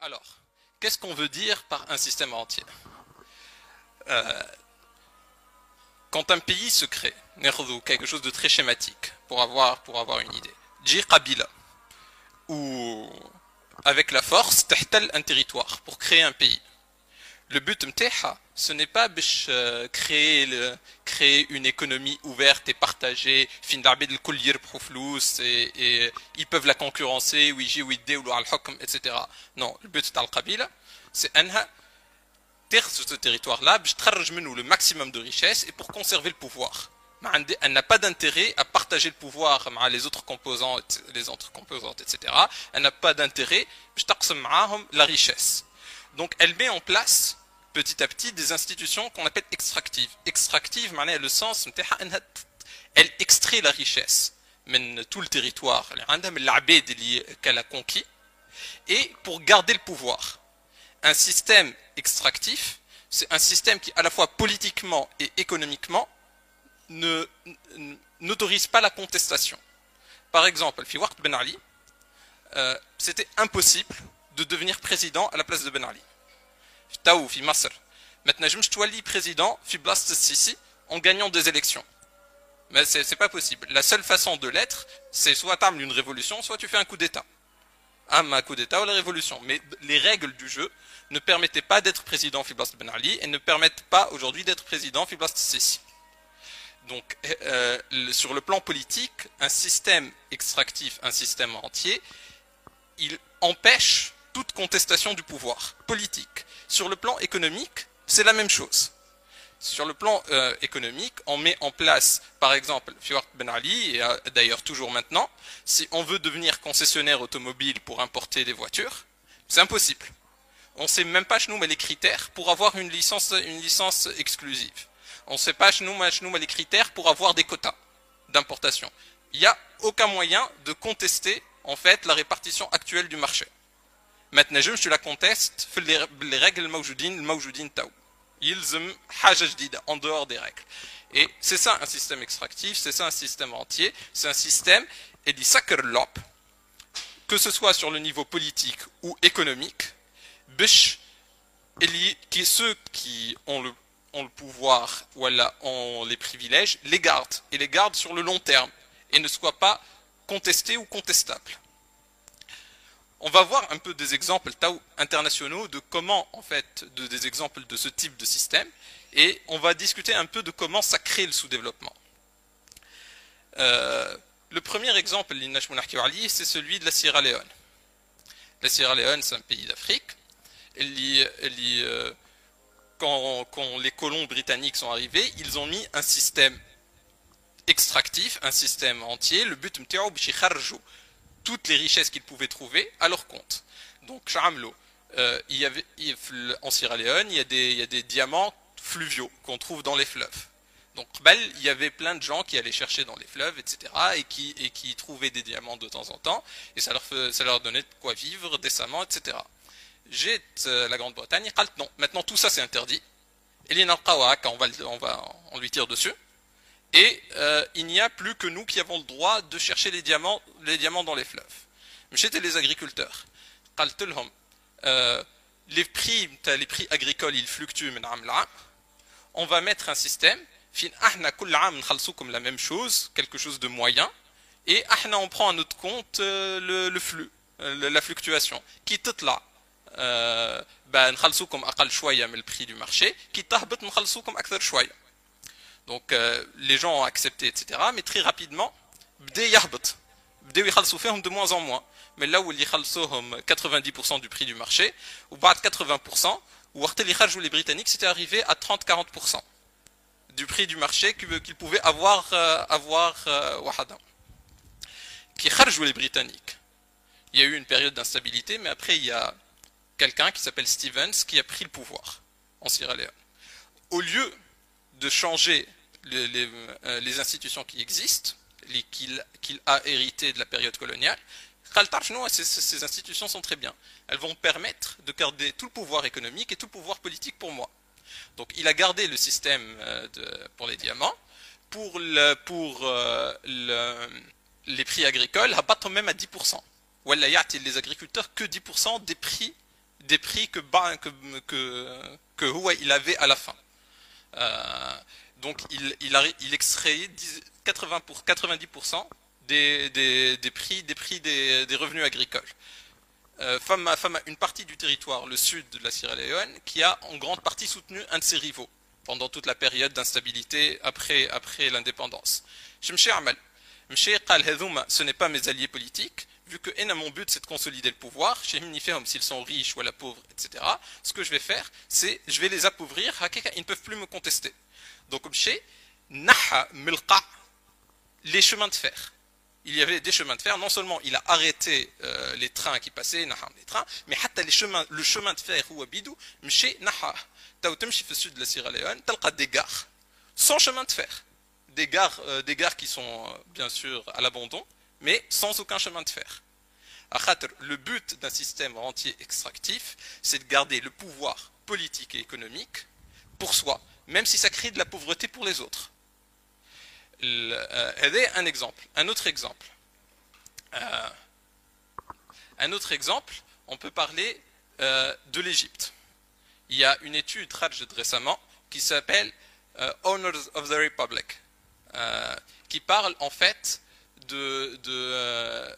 Alors, qu'est-ce qu'on veut dire par un système entier? Euh, Quand un pays se crée, quelque chose de très schématique, pour avoir, une idée. Dji Kabila, ou avec la force, tahtal un territoire, pour créer un pays. Le but mteha, ce n'est pas euh, créer, créer une économie ouverte et partagée, fin et, et ils peuvent la concurrencer, ou etc. Non, le but de c'est terre sur ce territoire-là, le maximum de richesse et pour conserver le pouvoir. Elle n'a pas d'intérêt à partager le pouvoir avec les autres composantes, etc. Elle n'a pas d'intérêt à la richesse. Donc elle met en place petit à petit des institutions qu'on appelle extractives. Extractive, le sens, elle extrait la richesse, mais tout le territoire, qu'elle a conquis, et pour garder le pouvoir. Un système extractif, c'est un système qui, à la fois politiquement et économiquement, n'autorise pas la contestation. Par exemple, Fiwart Ben Ali, euh, c'était impossible de devenir président à la place de Ben Ali. Fi Masr. Maintenant, je me président, fi Blast Sisi, en gagnant des élections. Mais c'est pas possible. La seule façon de l'être, c'est soit tu une révolution, soit tu fais un coup d'État. Un coup d'État ou la révolution. Mais les règles du jeu ne permettaient pas d'être président Fiblast Ben Ali et ne permettent pas aujourd'hui d'être président Fiblast Sisi. Donc, euh, sur le plan politique, un système extractif, un système entier, il empêche toute contestation du pouvoir politique. Sur le plan économique, c'est la même chose. Sur le plan euh, économique, on met en place, par exemple, Fiwart Ben Ali, et euh, d'ailleurs toujours maintenant, si on veut devenir concessionnaire automobile pour importer des voitures, c'est impossible. On ne sait même pas chez nous les critères pour avoir une licence, une licence exclusive. On ne sait pas chez nous, les critères pour avoir des quotas d'importation. Il n'y a aucun moyen de contester en fait la répartition actuelle du marché. Maintenant, je la conteste les règles موجودين تاو يلزم حاجه جديده en dehors des règles et c'est ça un système extractif c'est ça un système entier c'est un système et dit l'op que ce soit sur le niveau politique ou économique bish qui ceux qui ont le ont le pouvoir ou ont les privilèges les gardent et les gardent sur le long terme et ne soient pas contestés ou contestables on va voir un peu des exemples internationaux de comment, en fait, de, des exemples de ce type de système, et on va discuter un peu de comment ça crée le sous-développement. Euh, le premier exemple, c'est celui de la Sierra Leone. La Sierra Leone, c'est un pays d'Afrique. Euh, quand, quand, les colons britanniques sont arrivés, ils ont mis un système extractif, un système entier. Le but, toutes les richesses qu'ils pouvaient trouver à leur compte. Donc, Chamlo, euh, il y avait, en Sierra Leone, il y, a des, diamants fluviaux qu'on trouve dans les fleuves. Donc, il y avait plein de gens qui allaient chercher dans les fleuves, etc., et qui, trouvaient des diamants de temps en temps, et ça leur, donnait de quoi vivre décemment, etc. J'ai euh, la Grande-Bretagne, non, maintenant tout ça c'est interdit. Et on va, on va, on lui tire dessus et euh, il n'y a plus que nous qui avons le droit de chercher les diamants, dans les fleuves. J'étais les agriculteurs. Euh, les prix, les prix agricoles, ils fluctuent On va mettre un système. comme la même chose, quelque chose de moyen. Et on prend à notre compte euh, le, flux, la fluctuation. Qui là. Ben, le prix du marché. Qui comme donc euh, les gens ont accepté, etc. Mais très rapidement, de moins en moins. Mais là où ils 90% du prix du marché, ou 80%, ou les Britanniques, c'était arrivé à 30-40% du prix du marché qu'ils pouvaient avoir euh, avoir euh, wahada. Qui les Britanniques. Il y a eu une période d'instabilité, mais après il y a quelqu'un qui s'appelle Stevens qui a pris le pouvoir en Sierra Leone. Au lieu de changer euh, les, institutions qui existent, qu'il a héritées de la période coloniale, ces, institutions sont très bien. Elles vont permettre de garder tout le pouvoir économique et tout le pouvoir politique pour moi. Donc il a gardé le système euh, pour les diamants, pour, euh, les prix agricoles, battre même à 10%. Ou les agriculteurs que 10% des prix des que il avait à la fin. Euh, donc il, il, il extrait 80 pour 90% des, des, prix, des, revenus agricoles. Euh, femme, à, une partie du territoire, le sud de la Sierra Leone, qui a en grande partie soutenu un de ses rivaux pendant toute la période d'instabilité après, après l'indépendance. Amal, ce n'est pas mes alliés politiques, vu que N a mon but c'est de consolider le pouvoir, chez Miniferum s'ils sont riches ou à la pauvre, etc., ce que je vais faire, c'est je vais les appauvrir, ils ne peuvent plus me contester. Donc chez Naha Milqa, les chemins de fer. Il y avait des chemins de fer, non seulement il a arrêté euh, les trains qui passaient, Naha les trains, mais les chemins, le chemin de fer ou Abidou, Mché Naha. Taoutemchi fait sud de la Sierra Leone, Talqa des gares, sans chemin de fer. Des gares, euh, des gares qui sont euh, bien sûr à l'abandon, mais sans aucun chemin de fer. Le but d'un système rentier extractif, c'est de garder le pouvoir politique et économique pour soi, même si ça crée de la pauvreté pour les autres. Euh, un exemple. Un autre exemple. Euh, un autre exemple, on peut parler euh, de l'Égypte. Il y a une étude récemment qui s'appelle Owners of the Republic, qui parle en fait de, de,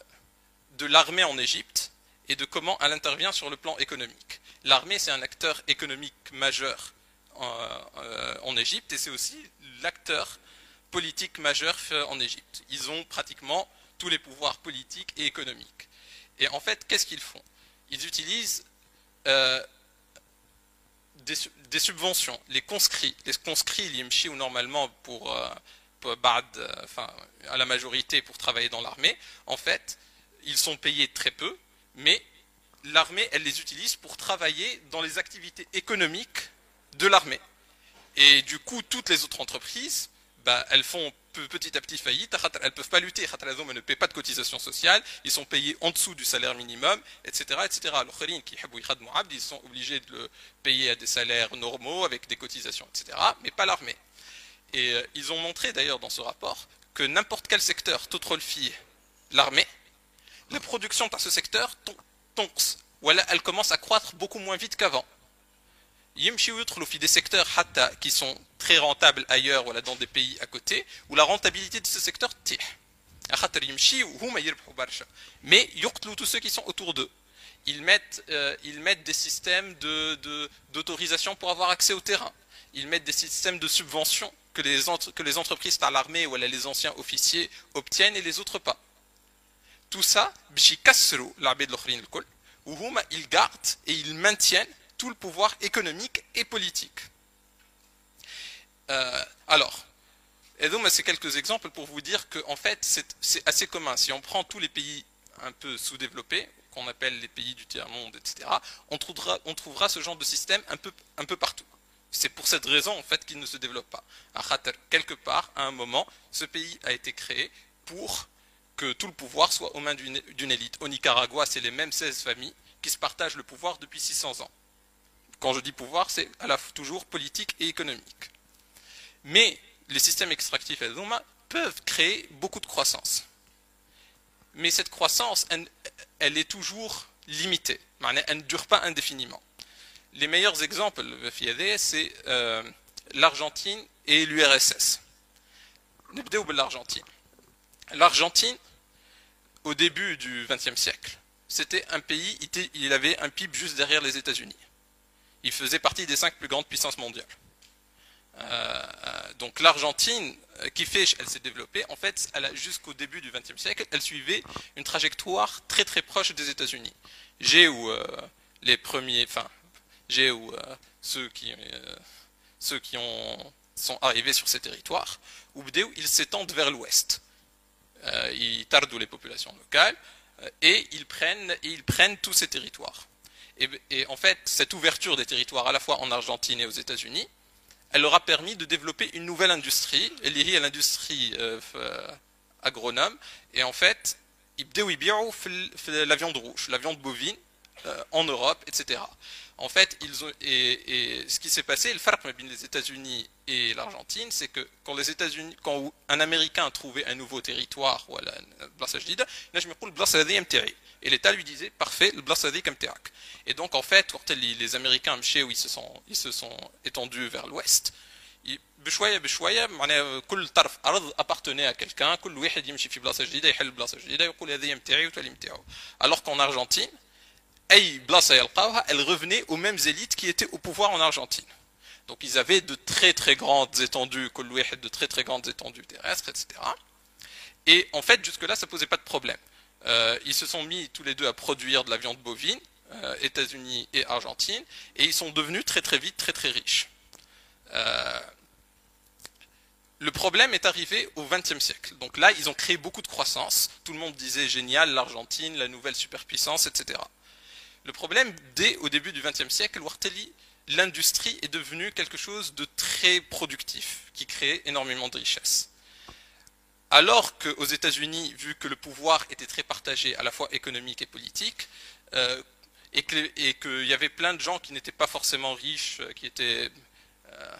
de l'armée en Égypte et de comment elle intervient sur le plan économique. L'armée, c'est un acteur économique majeur en Égypte et c'est aussi l'acteur politique majeure en Égypte. Ils ont pratiquement tous les pouvoirs politiques et économiques. Et en fait, qu'est-ce qu'ils font? Ils utilisent euh, des, subventions, les conscrits, les conscrits l'imchi ou normalement pour, euh, Bad, euh, à la majorité pour travailler dans l'armée. En fait, ils sont payés très peu, mais l'armée, elle les utilise pour travailler dans les activités économiques de l'armée. Et du coup, toutes les autres entreprises bah, elles font petit à petit faillite, elles ne peuvent pas lutter, elles ne paient pas de cotisation sociale, ils sont payés en dessous du salaire minimum, etc. etc. Ils sont obligés de le payer à des salaires normaux, avec des cotisations, etc. Mais pas l'armée. Et euh, ils ont montré d'ailleurs dans ce rapport que n'importe quel secteur, fille l'armée, la production dans ce secteur, elle commence à croître beaucoup moins vite qu'avant. Des secteurs qui sont très rentables ailleurs ou dans des pays à côté où la rentabilité de ce secteur mais tous ceux qui sont autour d'eux. Ils mettent, euh, ils mettent des systèmes d'autorisation pour avoir accès au terrain. Ils mettent des systèmes de subvention que les, entreprises par l'armée ou les anciens officiers obtiennent et les autres pas tout ça ils gardent et ils maintiennent tout le pouvoir économique et politique. Euh, alors, et donc c'est quelques exemples pour vous dire que en fait c'est assez commun. Si on prend tous les pays un peu sous-développés, qu'on appelle les pays du tiers-monde, etc., on trouvera, ce genre de système un peu partout. C'est pour cette raison en fait qu'il ne se développe pas. À quelque part, à un moment, ce pays a été créé pour que tout le pouvoir soit aux mains d'une élite. Au Nicaragua, c'est les mêmes 16 familles qui se partagent le pouvoir depuis 600 ans. Quand je dis pouvoir, c'est à la fois toujours politique et économique. Mais les systèmes extractifs et peuvent créer beaucoup de croissance. Mais cette croissance, elle, est toujours limitée. Elle ne dure pas indéfiniment. Les meilleurs exemples, c'est euh, l'Argentine et l'URSS. l'Argentine. L'Argentine, au début du XXe siècle, c'était un pays, il avait un PIB juste derrière les États-Unis il faisait partie des cinq plus grandes puissances mondiales. Euh, donc l'Argentine, euh, qui fait, elle s'est développée, en fait, jusqu'au début du XXe siècle, elle suivait une trajectoire très très proche des États-Unis. J'ai où euh, les premiers, enfin, j'ai où ceux qui, ceux qui ont, sont arrivés sur ces territoires, ou ils s'étendent vers l'ouest. ils tardent les populations locales et ils prennent, ils prennent tous ces territoires. Et, en fait, cette ouverture des territoires à la fois en Argentine et aux États-Unis, elle leur a permis de développer une nouvelle industrie, liée à l'industrie euh, euh, agronome. Et en fait, ils la viande rouge, la viande bovine, euh, en Europe, etc En fait, ils ont, et, ce qui s'est passé, le farq entre les États-Unis et l'Argentine, c'est que quand les États-Unis, quand un Américain a trouvé un nouveau territoire, voilà, je dis, là je me Et l'État lui disait, parfait, le blasadi comme terak. Et donc, en fait, quand les Américains, où ils se sont, ils se sont étendus vers l'ouest, بشويه بشويه معناها كل طرف ارض appartenait à quelqu'un كل واحد يمشي في بلاصه جديده يحل بلاصه جديده يقول هذه نتاعي وتولي نتاعو alors qu'en Argentine اي بلاصه يلقاوها elle revenait aux mêmes élites qui étaient au pouvoir en Argentine donc ils avaient de très très grandes étendues كل واحد de très très grandes étendues terrestres etc et en fait jusque là ça posait pas de problème euh, ils se sont mis tous les deux à produire de la viande bovine euh, États-Unis et Argentine et ils sont devenus très très vite très très riches euh, le problème est arrivé au XXe siècle. Donc là, ils ont créé beaucoup de croissance. Tout le monde disait génial, l'Argentine, la nouvelle superpuissance, etc. Le problème, dès au début du XXe siècle, l'industrie est devenue quelque chose de très productif, qui crée énormément de richesses. Alors qu'aux États-Unis, vu que le pouvoir était très partagé, à la fois économique et politique, euh, et qu'il y avait plein de gens qui n'étaient pas forcément riches, euh, qui étaient euh,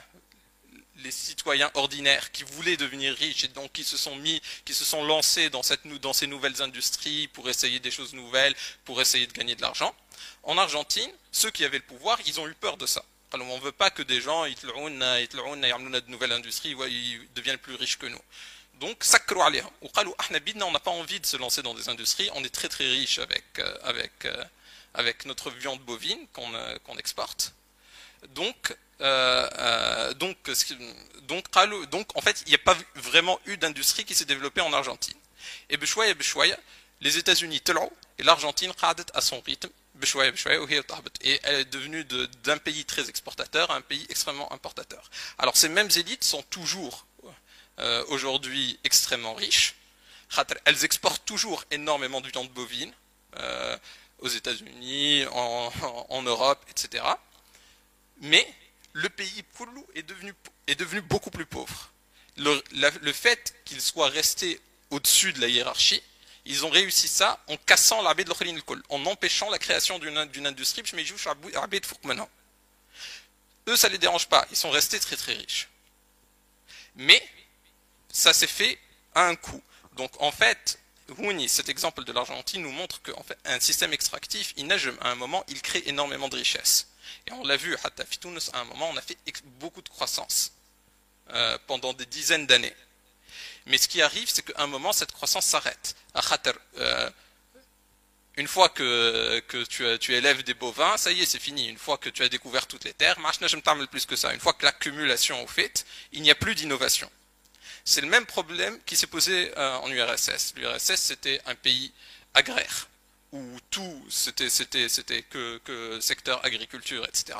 les citoyens ordinaires qui voulaient devenir riches et donc qui se sont mis, qui se sont lancés dans, ces nouvelles industries pour essayer des choses nouvelles, pour essayer de gagner de l'argent. En Argentine, ceux qui avaient le pouvoir, ils ont eu peur de ça. On ne veut pas que des gens, ils de nouvelles industries, ils deviennent plus riches que nous. Donc, on n'a pas envie de se lancer dans des industries, on est très très riche avec, euh, avec, euh, avec notre viande bovine qu'on euh, qu'on exporte. Donc, donc, donc, en fait, il n'y a pas vraiment eu d'industrie qui s'est développée en Argentine. Et les États-Unis et l'Argentine à son rythme. Et elle est devenue d'un pays très exportateur à un pays extrêmement importateur. Alors ces mêmes élites sont toujours euh, aujourd'hui extrêmement riches. Elles exportent toujours énormément de viande bovine aux États-Unis, en, en Europe, etc. Mais le pays Koulou est devenu, est devenu beaucoup plus pauvre. Le, fait qu'il soit resté au-dessus de la hiérarchie, ils ont réussi ça en cassant l'arbitre de l'Okhalin en empêchant la création d'une industrie, mais maintenant. Eux, ça ne les dérange pas, ils sont restés très très riches. Mais, ça s'est fait à un coût. Donc en fait, cet exemple de l'Argentine nous montre qu'un fait, système extractif, il à un moment, il crée énormément de richesses. Et on l'a vu, à un moment, on a fait beaucoup de croissance euh, pendant des dizaines d'années. Mais ce qui arrive, c'est qu'à un moment, cette croissance s'arrête. Euh, une fois que, tu, élèves des bovins, ça y est, c'est fini. Une fois que tu as découvert toutes les terres, je plus que ça. Une fois que l'accumulation est faite, il n'y a plus d'innovation. C'est le même problème qui s'est posé euh, en URSS. L'URSS, c'était un pays agraire où tout c'était c'était que, que, secteur agriculture etc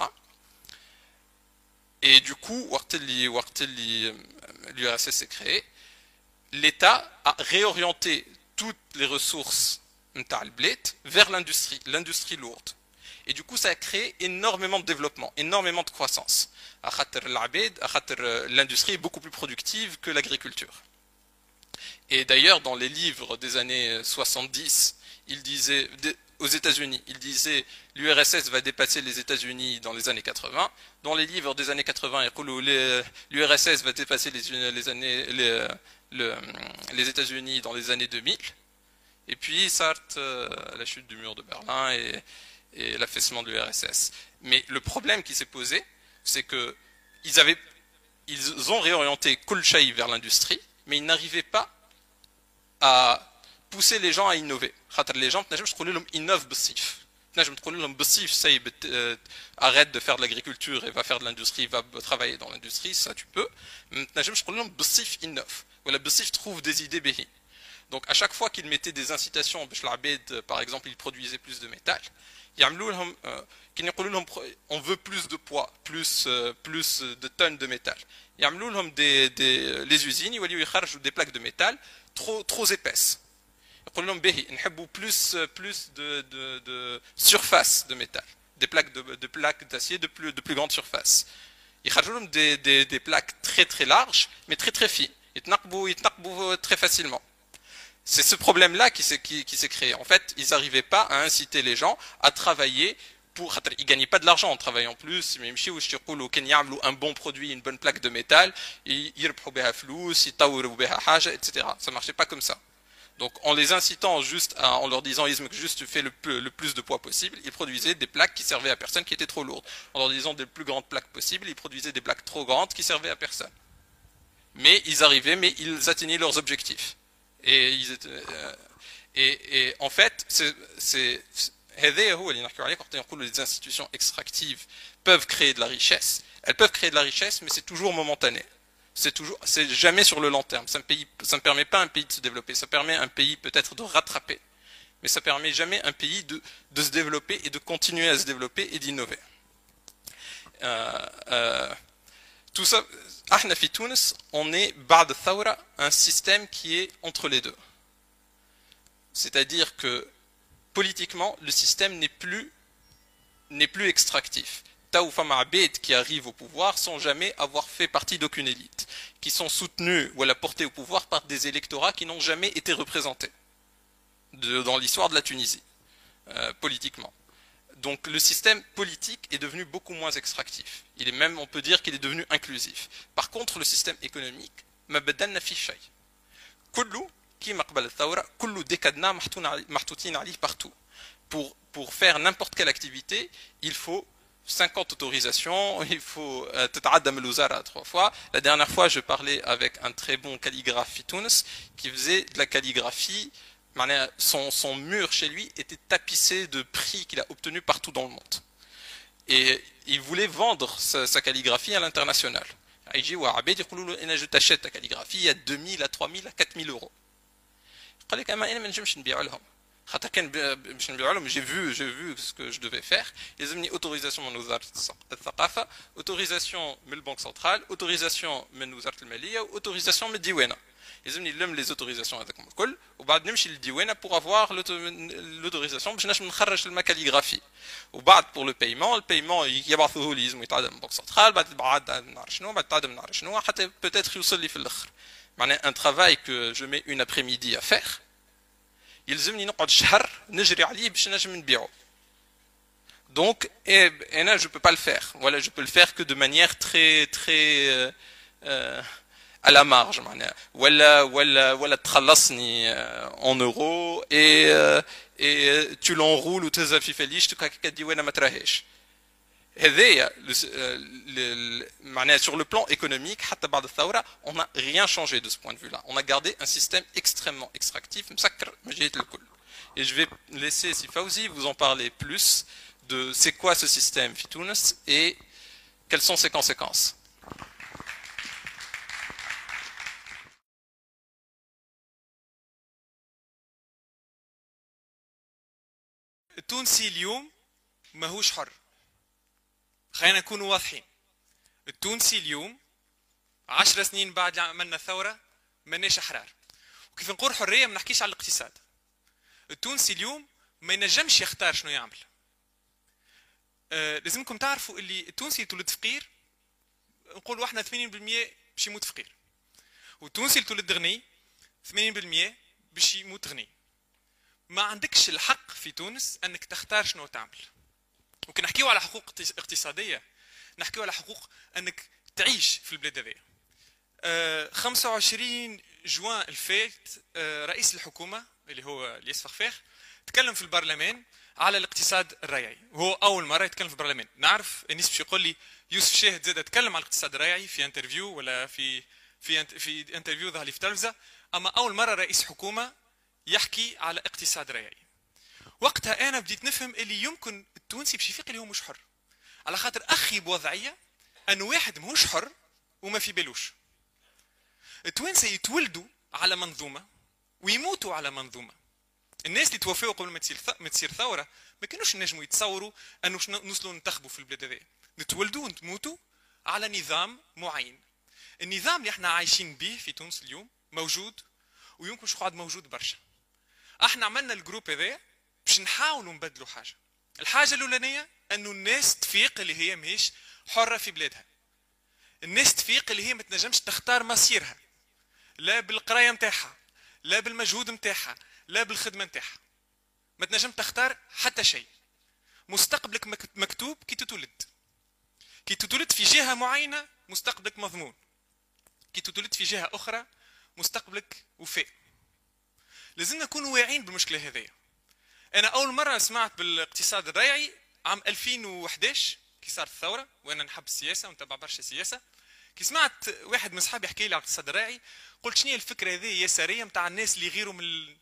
et du coup l'URSS s'est créé l'État a réorienté toutes les ressources vers l'industrie l'industrie lourde. Et du coup ça a créé énormément de développement énormément de croissance. L'industrie est beaucoup plus productive que l'agriculture. Et d'ailleurs dans les livres des années 70 il disait, aux États-Unis, il disait l'URSS va dépasser les États-Unis dans les années 80. Dans les livres des années 80, l'URSS va dépasser les, les années, les, les États-Unis dans les années 2000. Et puis, Sartre, euh, la chute du mur de Berlin et, l'affaissement de l'URSS. Mais le problème qui s'est posé, c'est que ils ont réorienté Kulchaï vers l'industrie, mais ils n'arrivaient pas à pousser les gens à innover. Les gens, euh, arrête de faire de l'agriculture et va faire de l'industrie, va travailler dans l'industrie, ça tu peux. innove. Voilà, trouve des idées béhi. Donc à chaque fois qu'ils mettaient des incitations, par exemple, ils produisaient plus de métal, euh, on veut plus de poids, plus, euh, plus de tonnes de métal. Des, des, les usines, ils des plaques de métal trop, trop épaisses plus plus de, de, de, surface de métal des plaques de plaques d'acier de plus de plus grande surface ils des, des, des plaques très très larges mais très très fines ils très facilement. C'est ce problème là qui s'est qui, qui créé. En fait ils n'arrivaient pas à inciter les gens à travailler pour ils gagnaient pas de l'argent en travaillant plus. Si un bon produit une bonne plaque de métal etc ça marchait pas comme ça. Donc en les incitant juste, en leur disant juste fais le, le, plus de poids possible, ils produisaient des plaques qui servaient à personne qui étaient trop lourdes. En leur disant des plus grandes plaques possibles, ils produisaient des plaques trop grandes qui servaient à personne. Mais ils arrivaient, mais ils atteignaient leurs objectifs. Et, ils étaient, euh, et, et en fait, c'est les institutions extractives peuvent créer de la richesse. Elles peuvent créer de la richesse, mais c'est toujours momentané c'est toujours, c'est jamais sur le long terme. Ça ne, permet pas un pays de se développer. Ça permet un pays peut-être de rattraper, mais ça permet jamais un pays de, se développer et de continuer à se développer et d'innover. Euh, euh, tout ça, on est Ba'd Thawra, un système qui est entre les deux. C'est-à-dire que politiquement, le système n'est plus extractif. Taoufama qui arrivent au pouvoir sans jamais avoir fait partie d'aucune élite, qui sont soutenus ou à la portée au pouvoir par des électorats qui n'ont jamais été représentés dans l'histoire de la Tunisie, euh, politiquement. Donc le système politique est devenu beaucoup moins extractif. Il est même, on peut dire qu'il est devenu inclusif. Par contre, le système économique, partout. Pour, pour faire n'importe quelle activité, il faut 50 autorisations, il faut euh, trois fois. La dernière fois, je parlais avec un très bon calligraphe Tunis qui faisait de la calligraphie. Son, mur chez lui était tapissé de prix qu'il a obtenus partout dans le monde. Et il voulait vendre sa, calligraphie à l'international. Il dit, je t'achète ta calligraphie à 2000, à 3000, à 4000 euros J'ai vu, j'ai vu ce que je devais faire. Ils ont mis autorisation من وزارة الثقافة, autorisation من البنك centrale, autorisation من وزارة المالية, autorisation من الديوانة. Ils ont mis les autorisations هذاك الكل وبعد نمشي للديوانة pour avoir l'autorisation باش نجم نخرج الماء calligraphie. وبعد pour le paiement, le paiement يبعثوه لي لازم يتعدى من البنك سنترال بعد بعد نعرف شنو بعد تعدى نعرف شنو حتى peut-être يوصل لي في الاخر. معناها un travail que je mets une après-midi à faire يلزمني نقعد شهر نجري عليه باش نجم نبيعه دونك أنا جو بو با الفير ولا جو بو الفير كو دو مانيير تري تري على مارج معناها ولا ولا ولا تخلصني اون اورو اي اي تو لونرول وتهزها في فليش كدي وأنا ما تراهيش هذايا sur le plan économique حتى بعد الثورة on n'a rien changé de ce point de vue là on a gardé un système extrêmement extractif مسكر مجية الكل et je vais laisser si Fauzi vous en parler plus de c'est quoi ce système في تونس et quelles sont ses conséquences التونسي اليوم ماهوش حر خلينا نكون واضحين. التونسي اليوم عشر سنين بعد عملنا ثورة ماناش أحرار. وكيف نقول حرية ما نحكيش على الاقتصاد. التونسي اليوم ما ينجمش يختار شنو يعمل. آه لازمكم تعرفوا اللي التونسي تولد فقير نقولوا إحنا 80% باش يموت فقير. والتونسي اللي تولد غني 80% باش يموت غني. ما عندكش الحق في تونس إنك تختار شنو تعمل. ممكن نحكيو على حقوق اقتصادية. نحكيو على حقوق أنك تعيش في البلاد هذه. 25 جوان الفات آه، رئيس الحكومة اللي هو الياس فخفاخ تكلم في البرلمان على الاقتصاد الريعي. وهو أول مرة يتكلم في البرلمان. نعرف الناس باش يقول لي يوسف الشاهد زاد تكلم على الاقتصاد الريعي في interview ولا في في في interview ظهر لي في التلفزه أما أول مرة رئيس حكومة يحكي على اقتصاد ريعي. وقتها أنا بديت نفهم اللي يمكن التونسي باش يفيق اللي هو مش حر. على خاطر أخي بوضعية انه واحد ماهوش حر وما في بالوش. التوانسة يتولدوا على منظومة ويموتوا على منظومة. الناس اللي توفوا قبل ما تصير ثورة ما كانوش نجموا يتصوروا أنه نوصلوا ننتخبوا في البلاد هذه نتولدوا ونموتوا على نظام معين. النظام اللي إحنا عايشين به في تونس اليوم موجود ويمكن مش قاعد موجود برشا. إحنا عملنا الجروب هذا باش نحاولوا نبدلوا حاجة. الحاجة الأولانية أنه الناس تفيق اللي هي ماهيش حرة في بلادها. الناس تفيق اللي هي ما تنجمش تختار مصيرها. لا بالقراية نتاعها لا بالمجهود نتاعها لا بالخدمة نتاعها ما تنجم تختار حتى شيء. مستقبلك مكتوب كي تتولد. كي تتولد في جهة معينة مستقبلك مضمون. كي تتولد في جهة أخرى مستقبلك وفاء. لازمنا نكونوا واعيين بالمشكلة هذيا. أنا أول مرة سمعت بالاقتصاد الريعي عام 2011 كي صارت الثورة وأنا نحب السياسة ونتبع برشا سياسة. كي سمعت واحد من صحابي يحكي لي على الاقتصاد الريعي قلت شنو الفكرة هذه يسارية نتاع الناس اللي يغيروا من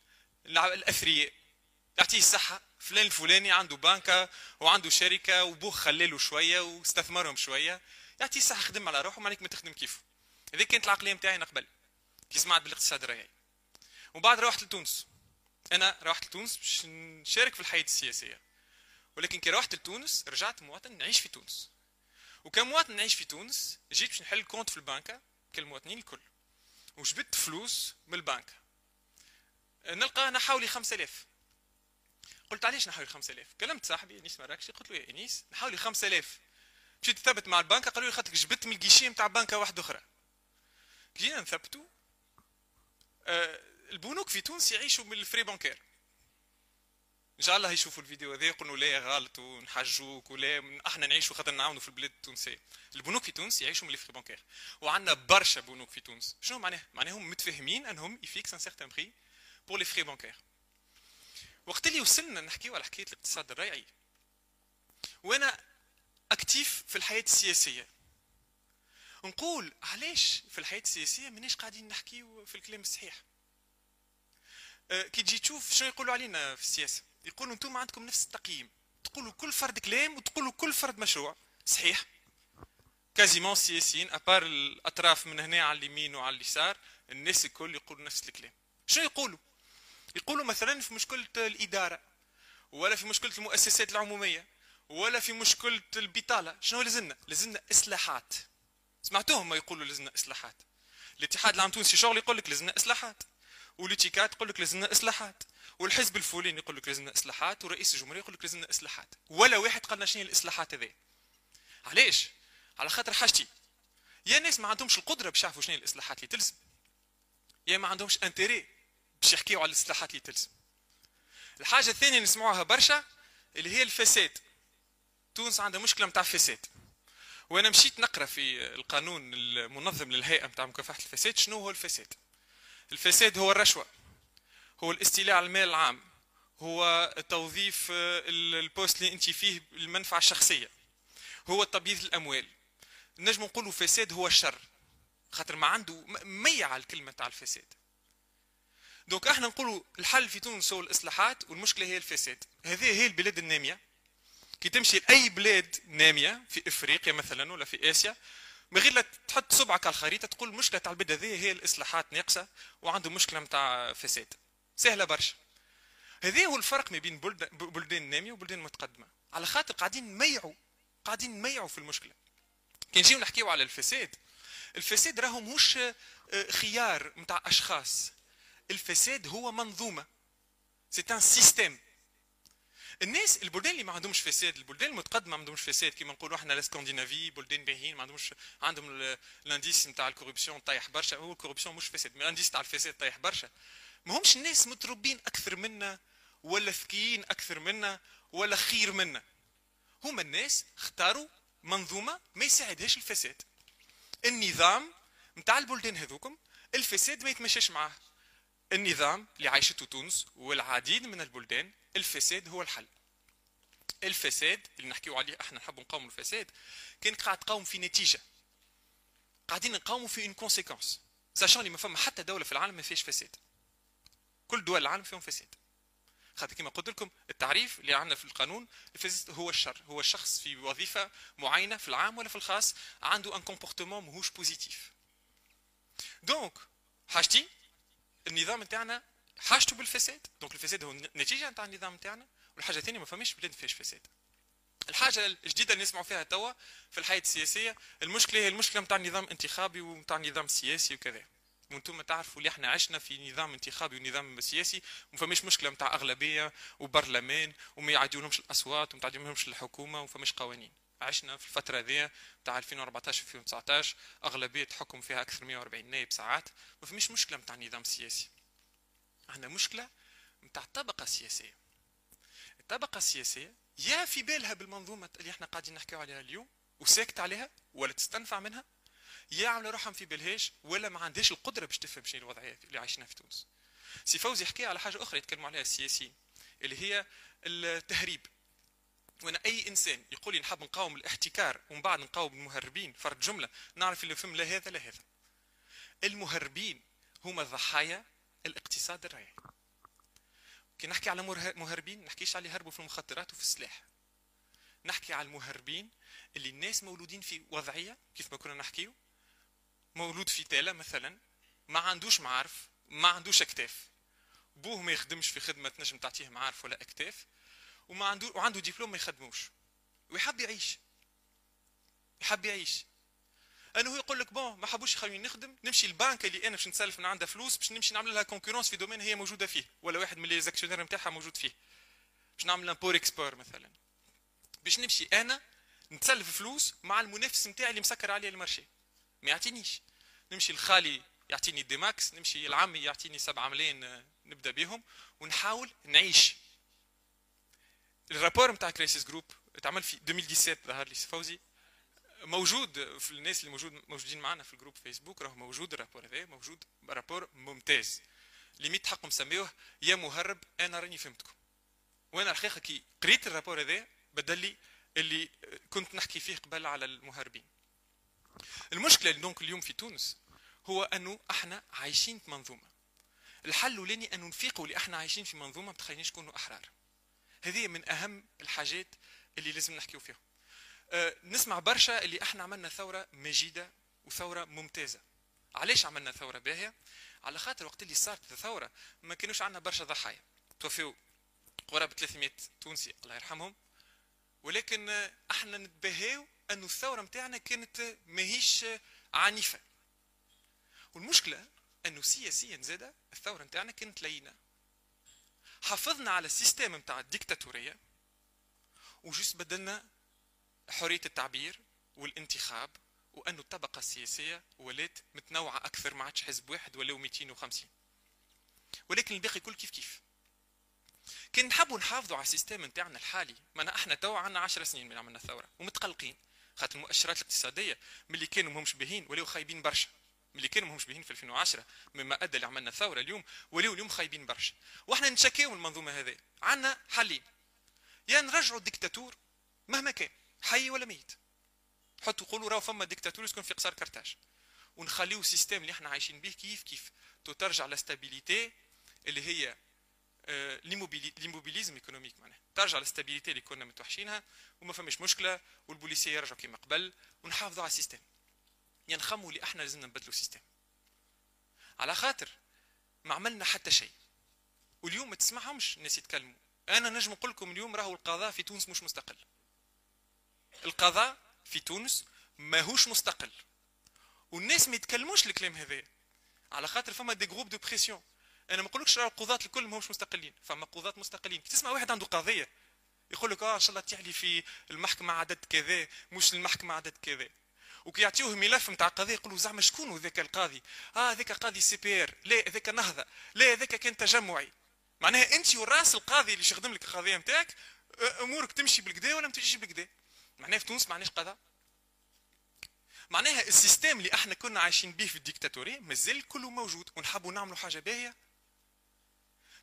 الأثرياء؟ يعطيه الصحة فلان الفلاني عنده بنكة وعنده شركة وبوه خلاله شوية واستثمرهم شوية. يعطيه الصحة خدم على روحه مالك ما تخدم كيفه. هذه كانت العقلية نتاعي أنا قبل كي سمعت بالاقتصاد الريعي. وبعد روحت لتونس. أنا روحت لتونس باش نشارك في الحياة السياسية. ولكن كي روحت لتونس رجعت مواطن نعيش في تونس. وكمواطن نعيش في تونس جيت باش نحل compte في البنكة كالمواطنين الكل. وجبت فلوس من البنك نلقاهم نحاولي 5000 قلت علاش نحاولي 5000 كلمت صاحبي أنيس مراكشي. قلت له يا أنيس نحاولي 5000 مشيت نثبت مع البنكة قالوا لي خاطرك جبت من الguichet نتاع بنكة واحدة أخرى. جينا نثبتوا آه البنوك في تونس يعيشوا من ال frais bancaires. إن شاء الله يشوفوا الفيديو هذا يقولوا لا غلط ونحجوك ولا أحنا نعيشوا خاطر نعاونوا في البلاد التونسية. البنوك في تونس يعيشوا من ال frais bancaires. وعندنا برشا بنوك في تونس. شنو معناه معناهم متفاهمين أنهم يفيكسيو un certain prix pour les frais bancaires وقت اللي وصلنا نحكيو على حكاية الاقتصاد الريعي. وأنا actif في الحياة السياسية. نقول علاش في الحياة السياسية ماناش قاعدين نحكيو في الكلام الصحيح؟ كي تجي تشوف شنو يقولوا علينا في السياسة يقولوا أنتم عندكم نفس التقييم. تقولوا كل فرد كلام وتقولوا كل فرد مشروع. صحيح. quasiment السياسيين à part الأطراف من هنا على اليمين وعلى اليسار الناس الكل يقولوا نفس الكلام. شنو يقولوا؟ يقولوا مثلا في مشكلة الإدارة ولا في مشكلة المؤسسات العمومية ولا في مشكلة البطالة. شنو لازمنا؟ لازمنا إصلاحات. سمعتوهم ما يقولوا لازمنا إصلاحات. الاتحاد العام التونسي شغل يقول لك لازمنا إصلاحات. والاتيكات يقول لك لازمنا إصلاحات. والحزب الفلاني يقول لك لازمنا إصلاحات ورئيس الجمهورية يقول لك لازمنا إصلاحات. ولا واحد قالنا شنو هي الإصلاحات هذه. علاش؟ على خاطر حاجتي. يا ناس ما عندهمش القدرة باش يعرفوا شنو الإصلاحات اللي تلزم. يا ما عندهمش انتري باش يحكيو على الإصلاحات اللي تلزم. الحاجة الثانية نسمعوها برشا اللي هي الفساد. تونس عندها مشكلة نتاع فساد. وأنا مشيت نقرأ في القانون المنظم للهيئة نتاع مكافحة الفساد شنو هو الفساد؟ الفساد هو الرشوة هو الاستيلاء على المال العام هو توظيف البوست اللي انت فيه المنفعه الشخصية هو تبييض الأموال. نجم نقولوا فساد هو الشر خاطر ما عنده ميعنا الكلمة تاع الفساد. donc إحنا نقولوا الحل في تونس هو الإصلاحات والمشكلة هي الفساد. هذه هي البلاد النامية. كي تمشي لأي بلاد نامية في إفريقيا مثلا ولا في آسيا من غير لا تحط صبعك على الخريطة تقول المشكلة تاع البلاد هذه هي الإصلاحات ناقصة وعنده مشكلة نتاع فساد. سهلة برشا. هذا هو الفرق ما بين بلدان نامية وبلدان متقدمة. على خاطر قاعدين نميعوا قاعدين نميعوا في المشكلة. كي نجيو نحكيو على الفساد الفساد راهو مش آه، خيار نتاع أشخاص. الفساد هو منظومة. c'est un système الناس البلدان اللي ما عندهمش فساد البلدان المتقدمة ما عندهمش فساد كيما نقولوا إحنا الscandinaves بلدان باهيين ما عندهمش عندهم ال indice نتاع ال corruption طايح برشا هو ال corruption مش فساد mais ال indice تاع الفساد طايح برشا. ما همش الناس متربين أكثر منا ولا ذكيين أكثر منا ولا خير منا. هما الناس اختاروا منظومة ما يساعدهاش الفساد. النظام نتاع البلدان هذوكم الفساد ما يتمشاش معاه. النظام اللي عايشته تونس والعديد من البلدان الفساد هو الحل. الفساد اللي نحكيو عليه إحنا نحب نقاوم الفساد كان قاعد تقاوم في نتيجة. قاعدين نقاوموا في une conséquence sachant اللي ما فما حتى دولة في العالم ما فيهاش فساد. كل دول العالم فيهم فساد. خاطر كما قلت لكم التعريف اللي عندنا في القانون الفساد هو الشر. هو الشخص في وظيفة معينة في العام ولا في الخاص عنده un comportement ماهوش positif donc حاجتي النظام نتاعنا حاجته بالفساد. دونك الفساد هو نتيجه نتاع النظام نتاعنا والحاجة الثانية ما فماش بلاد فيهاش فساد. الحاجة الجديدة اللي نسمعوا فيها توا في الحياة السياسية المشكلة هي المشكلة نتاع النظام الانتخابي ونتاع النظام السياسي وكذا. وأنتم تعرفوا اللي إحنا عشنا في نظام انتخابي ونظام سياسي ما فماش مشكلة نتاع أغلبية وبرلمان وما يعديولهمش الأصوات وما تعديولهمش الحكومة وما فماش قوانين. عشنا في الفترة ذي بتاع 2014 2019 أغلبية تحكم فيها أكثر من 140 نائب ساعات. ما فماش مشكلة نتاع النظام السياسي عندنا مشكلة نتاع الطبقه السياسيه الطبقة السياسية يا في بالها بالمنظومة اللي إحنا قاعدين نحكيو عليها اليوم وساكت عليها ولا تستنفع منها يا عاملة روحها في بالهاش ولا ما عندهاش القدرة باش تفهم شنو الوضعية اللي عايشينها في تونس. سي فوزي حكى على حاجة أخرى يتكلموا عليها السياسيين اللي هي التهريب. وأنا أي إنسان يقول لي نحب نقاوم الاحتكار ومن بعد نقاوم المهربين فرد جملة نعرف اللي فهم لا هذا لا هذا. المهربين هما ضحايا الاقتصاد الريعي كي نحكي على مهربين نحكيش على يهربوا في المخدرات وفي السلاح. نحكي على المهربين اللي الناس مولودين في وضعية كيف ما كنا نحكيو مولود في تالة مثلا ما عندوش معارف ما عندوش أكتاف. بوه ما يخدمش في خدمة تنجم تعطيه معارف ولا أكتاف. وما عنده وعنده دبلوم ما يخدموش. ويحب يعيش. يحب يعيش. انه هو يقول لك bon ما حبوش يخلوني نخدم نمشي البنك اللي أنا باش نسلف من عندها فلوس باش نمشي نعمل لها concurrence في domaine هي موجودة فيه ولا واحد من les actionnaires نتاعها موجود فيه. باش نعمل bord export مثلا. باش نمشي أنا نتسلف فلوس مع المنافس نتاعي اللي مسكر عليه ال marché. ما يعطينيش. نمشي الخالي يعطيني دي ماكس نمشي العمي يعطيني سبعة ملايين آه، نبدأ بهم ونحاول نعيش. ال rapport نتاع Crisis Group اتعمل في 2017 ظهر لي فوزي. موجود في الناس اللي موجود موجودين معنا في ال groupe Facebook راه موجود ال rapport هذا موجود rapport ممتاز. limite حقهم سميوه يا مهرب أنا راني فهمتكم. وأنا الحقيقة كي قريت ال rapport هذا بدل لي اللي كنت نحكي فيه قبل على المهربين. المشكلة اللي donc اليوم في تونس هو أنه أحنا عايشين في منظومة. الحل الأولاني انه نفيقوا اللي أحنا عايشين في منظومة ما تخلينيش نكونوا أحرار. هذه من أهم الحاجات اللي لازم نحكيو فيها. أه نسمع برشا اللي إحنا عملنا ثورة مجيدة وثورة ممتازة. علاش عملنا ثورة باهية؟ على خاطر وقت اللي صارت الثوره ما كانوش عندنا برشا ضحايا. توفيو قرابه 300 تونسي الله يرحمهم. ولكن إحنا نتباهاو إنه الثورة نتاعنا كانت ماهيش عنيفة. والمشكلة إنه سياسيا زادة الثورة نتاعنا كانت لينة. حافظنا على السيستم نتاع الديكتاتورية وجست بدلنا حرية التعبير والانتخاب وأنه الطبقة السياسية ولات متنوعة أكثر ما عادش حزب واحد ولاو 250 ولكن الباقي كل كيف كيف؟ كان نحبوا نحافظوا على السيستم نتاعنا الحالي ما إحنا توا عندنا 10 سنين من عملنا الثورة ومتقلقين. خاطر المؤشرات الاقتصادية ملي كانوا مهمش باهين ولاو خايبين برشا. ملي كانوا مهمش باهين في 2010 مما أدى لعملنا الثورة اليوم ولاو اليوم خايبين برشا. وإحنا نشكيو المنظومة هذه. عندنا حلين يا نرجعوا الديكتاتور مهما كان حي ولا ميت. حطوا قولوا راهو فما ديكتاتور يسكن في قصر قرطاج ونخليو ال système اللي إحنا عايشين به كيف كيف. ترجع la stabilité اللي هي l'immobilisme économique معناها. ترجع لل stabilité اللي كنا متوحشينها وما فماش مشكلة والبوليسيه يرجعوا كما قبل ونحافظوا على ال système. يعني نخموا اللي إحنا لازمنا نبدلوا ال système. على خاطر ما عملنا حتى شيء. واليوم ما تسمعهمش الناس يتكلموا. أنا نجم نقول لكم اليوم راهو القضاء في تونس مش مستقل. القضاء في تونس ماهوش مستقل. والناس ما يتكلموش الكلام هذا. على خاطر فما des groupes de pression أنا ما نقولكش راه القضاة الكل ماهمش مستقلين. فما قضاة مستقلين. كي تسمع واحد عنده قضية يقول لك آه إن شاء الله تعلي في المحكمة عدد كذا مش المحكمة عدد كذا. وكي يعطيوه ملف نتاع قضيه يقولوا زعما شكون ذاك القاضي؟ آه ذاك قاضي CPR. لا ذاك نهضة. لا ذاك كان تجمعي. معناها أنت وراس القاضي اللي يخدم لك القضية نتاعك أمورك تمشي بالكدا ولا ما تمشيش بالكدا معناها في تونس معناش قضاء. معناها ال système اللي إحنا كنا عايشين به في الديكتاتوريه مازال كله موجود ونحبوا نعملوا حاجة باهية.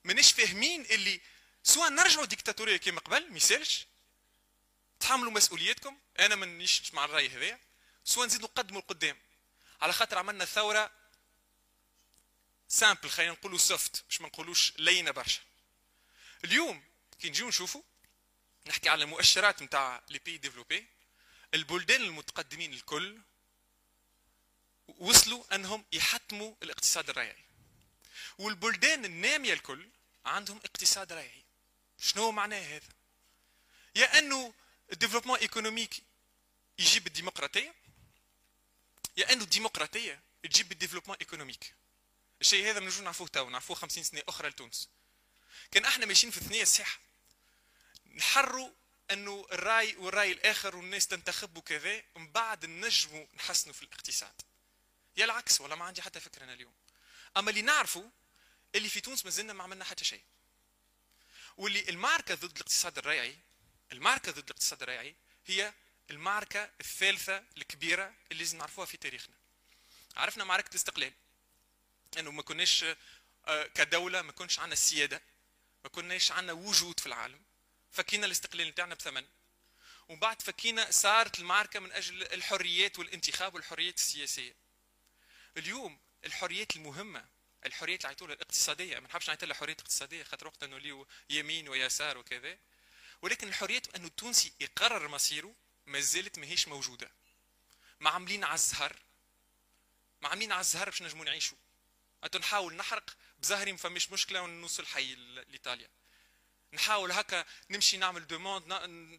مانيش فاهمين اللي سواء نرجعوا ديكتاتوريه كما قبل ما يسالش. تحملوا مسؤوليتكم أنا مانيش مع الرأي هذا سواء نزيدوا نقدموا القدام على خاطر عملنا ثورة simple خلينا نقولوا soft باش ما نقولوش لينة برشا. اليوم كي نجيو نشوفوا نحكي على المؤشرات نتاع les pays développés. البلدان المتقدمين الكل وصلوا أنهم يحطموا الاقتصاد الريعي والبلدان النامية الكل عندهم اقتصاد ريعي شنو معناه هذا؟ يا أنه ال développement économique يجيب الديمقراطية يا انه الديمقراطية تجيب ال développement économique. الشيء هذا بنجو نعرفوه تو نعرفوه 50 سنة أخرى لتونس. كان إحنا ماشيين في الثنيه الصحه نحروا أنه الرأي والرأي الآخر والناس تنتخب وكذا من بعد نجموا نحسنوا في الاقتصاد. يا العكس ولا ما عندي حتى فكرة أنا اليوم. أما اللي نعرفه اللي في تونس ما زلنا ما عملنا حتى شيء. واللي المعركه ضد الاقتصاد الريعي المعركه ضد الاقتصاد الريعي هي المعركة الثالثة الكبيرة اللي لازم نعرفوها في تاريخنا. عرفنا معركة الاستقلال. إنه ما كناش آه، كدولة ما كنش عندنا السيادة ما كناش عندنا وجود في العالم. فكينا الاستقلال نتاعنا بثمن. ومن بعد فكينا صارت المعركة من أجل الحريات والانتخاب والحريات السياسية. اليوم الحريات المهمة الحريات اللي عيطولها الاقتصادية ما نحبش نعيط لها حريات اقتصادية خاطر وقت نوليو يمين ويسار وكذا. ولكن الحريات إنه التونسي يقرر مصيره ما زالت ماهيش موجودة. ما عاملين على الزهر. ما عاملين على الزهر باش نجموا نعيشوا نحاول نحرق بزهري ما فماش مشكلة ونوصل حي لإيطاليا. نحاول هكا نمشي نعمل demande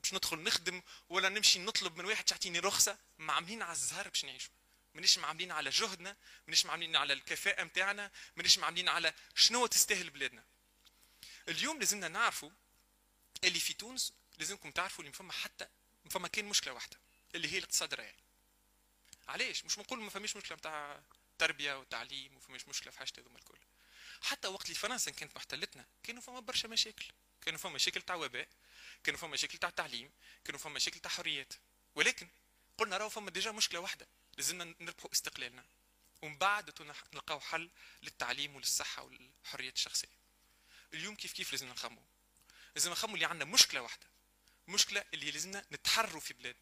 باش ندخل نخدم ولا نمشي نطلب من واحد تعطيني رخصة. ما عاملين على الزهر باش نعيشوا مانيش معاملين على جهدنا مانيش معاملين على الكفاءة نتاعنا مانيش معاملين على شنو تستاهل بلادنا. اليوم لازمنا نعرفوا اللي في تونس لازمكم تعرفوا اللي فما حتى فما كان مشكلة واحدة اللي هي الاقتصاد الريعي علاش؟ مش بنقول ما فماش مشكلة نتاع تربية وتعليم فماش مشكلة في حاجة هذوما الكل. حتى وقت اللي فرنسا كانت محتلتنا كانوا فما برشا مشاكل. كانوا فما مشاكل تاع وباء كانوا فما مشاكل تاع تعليم كانوا فما مشاكل تاع حريات. ولكن قلنا راهو فما ديجا مشكلة واحدة لازمنا نربحوا استقلالنا. ومن بعد نلقاو حل للتعليم وللصحة والحريات الشخصية. اليوم كيف كيف لازمنا نخمو لازم نخمو اللي عندنا مشكلة واحدة. مشكلة اللي لازمنا نتحروا في بلادنا.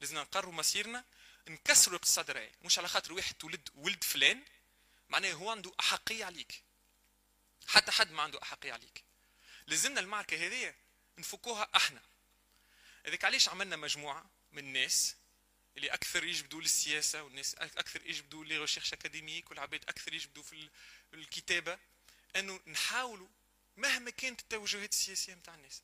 لازمنا نقرروا مسيرنا نكسروا الاقتصاد الرأي مش على خاطر واحد تولد ولد فلان معناه هو عنده أحقية عليك. حتى حد ما عنده أحقية عليك. لازمنا المعركة هذه نفكوها إحنا. هذاك علاش عملنا مجموعة من الناس اللي أكثر يجبدوا للسياسة والناس أكثر يجبدوا les recherches académiques والعباد أكثر يجبدوا في الكتابة إنه نحاولوا مهما كانت التوجهات السياسية نتاع الناس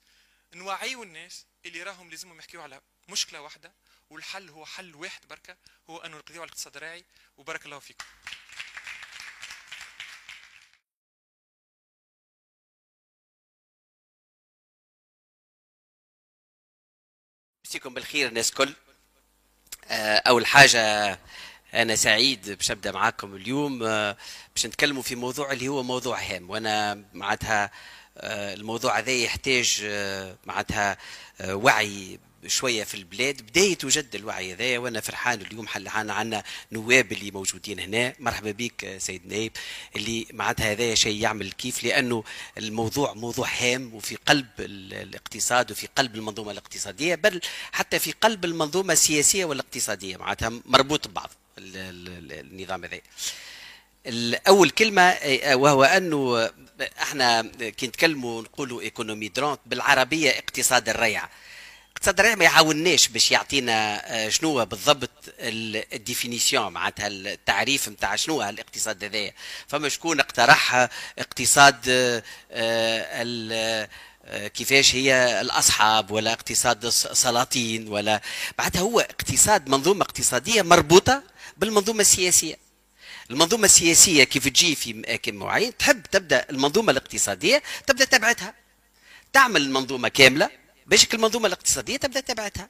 نوعيوا الناس اللي راهم لازمهم يحكيوا على مشكلة واحدة والحل هو حل واحد بركة هو أنه نقضيوا على الاقتصاد الريعي وبارك الله فيكم. مسيكم بالخير الناس كل. آه، أول حاجة أنا سعيد باش أبدأ معاكم اليوم آه، باش نتكلموا في موضوع اللي هو موضوع هام وأنا معناتها الموضوع هذا يحتاج معناتها وعي شوية في البلاد. بداية وجد الوعي هذا وأنا فرحان اليوم حل عنا نواب اللي موجودين هنا. مرحبا بك سيد نايب اللي معناتها هذا شيء يعمل كيف لأنه الموضوع موضوع هام وفي قلب الاقتصاد وفي قلب المنظومة الاقتصادية بل حتى في قلب المنظومة السياسية والاقتصادية معناتها مربوط ببعض النظام هذا. اول كلمة وهو أنه إحنا كي نتكلموا نقولوا économie de rente بالعربية اقتصاد الريع. اقتصاد الريع ما يعاونناش باش يعطينا آه، شنو بالضبط ال définition معناتها التعريف نتاع شنو الاقتصاد هذايا. فما شكون اقترح اقتصاد آه، آه، كيفاش هي الأصحاب ولا اقتصاد السلاطين ولا معناتها هو اقتصاد منظومة اقتصادية مربوطة بالمنظومة السياسية. المنظومة السياسية كيف تجي في اماكن معين تحب تبدأ المنظومة الاقتصادية تبدأ تبعتها. تعمل المنظومة كاملة باش المنظومة الاقتصادية تبدأ تبعتها.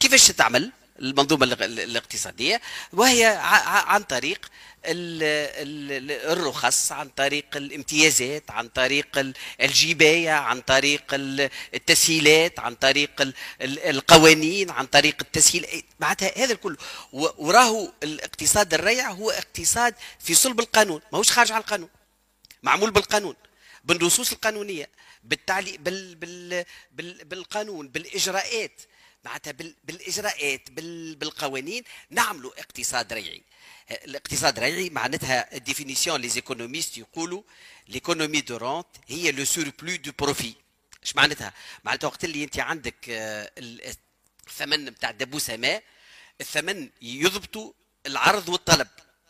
كيفاش تعمل؟ المنظومة الاقتصادية وهي عن طريق الرخص عن طريق الامتيازات عن طريق الجباية عن طريق التسهيلات عن طريق القوانين عن طريق التسهيل. معناتها هذا الكل. وراهو الاقتصاد الريع هو اقتصاد في صلب القانون ماهوش خارج عن القانون. معمول بالقانون بالنصوص القانونية بالتعليق بال بال بال بالقانون بالإجراءات. معناتها بالإجراءات بالقوانين نعملوا اقتصاد ريعي. الاقتصاد الريعي معناتها ال définition les économistes يقولوا l'économie de rente هي le surplus de profit اش معناتها؟ معناتها وقت اللي أنت عندك آه، الثمن نتاع دبوسه ماء الثمن يضبطوا العرض والطلب.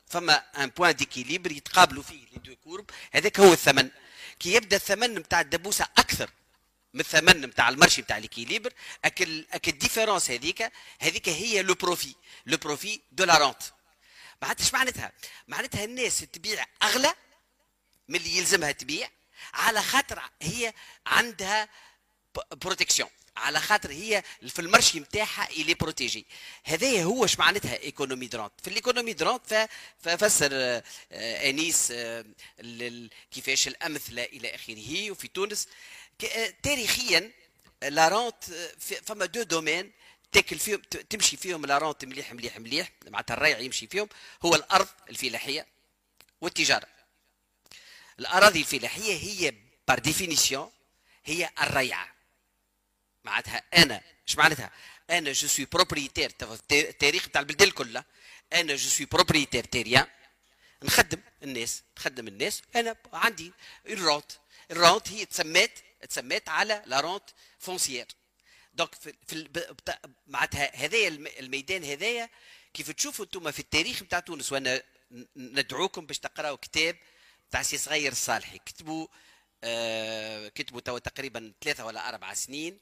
فما un point d'équilibre يتقابلوا فيه les deux courbes هذاك هو الثمن. كي يبدأ الثمن نتاع الدبوسة أكثر. من الثمن نتاع ال marché نتاع l'équilibre هاك ال هاك ال différence هذيك. هذيك هي le profit le profit de la rente معناتها معناتها؟ معناتها الناس تبيع أغلى من اللي يلزمها تبيع. على خاطر هي عندها protection على خاطر هي في ال marché نتاعها الي protégé هذايا هو اش معناتها économie de rente في ال économie de rente ففسر آه، آنيس آه، كيفاش الأمثلة إلى آخره. وفي تونس تاريخيا la rente فما deux domaines تاكل فيهم تمشي فيهم la rente مليح مليح مليح معناتها الريع يمشي فيهم هو الأرض الفلاحيه والتجاره الاراضي الفلاحيه هي par définition هي الريعه معناتها أنا إيش معناتها أنا je suis propriétaire التاريخ تاع البلدان كلها أنا je suis propriétaire terrien نخدم الناس نخدم الناس أنا عندي ال rente ال rente هي تسمات تسمات على la rente foncière. donc في, معناتها هذايا الميدان هذايا كيف تشوفوا أنتم في التاريخ نتاع تونس وأنا ندعوكم باش تقراوا كتاب تاع سي صغير الصالحي كتبوا آه كتبوا توا تقريبا ثلاثة ولا أربع سنين.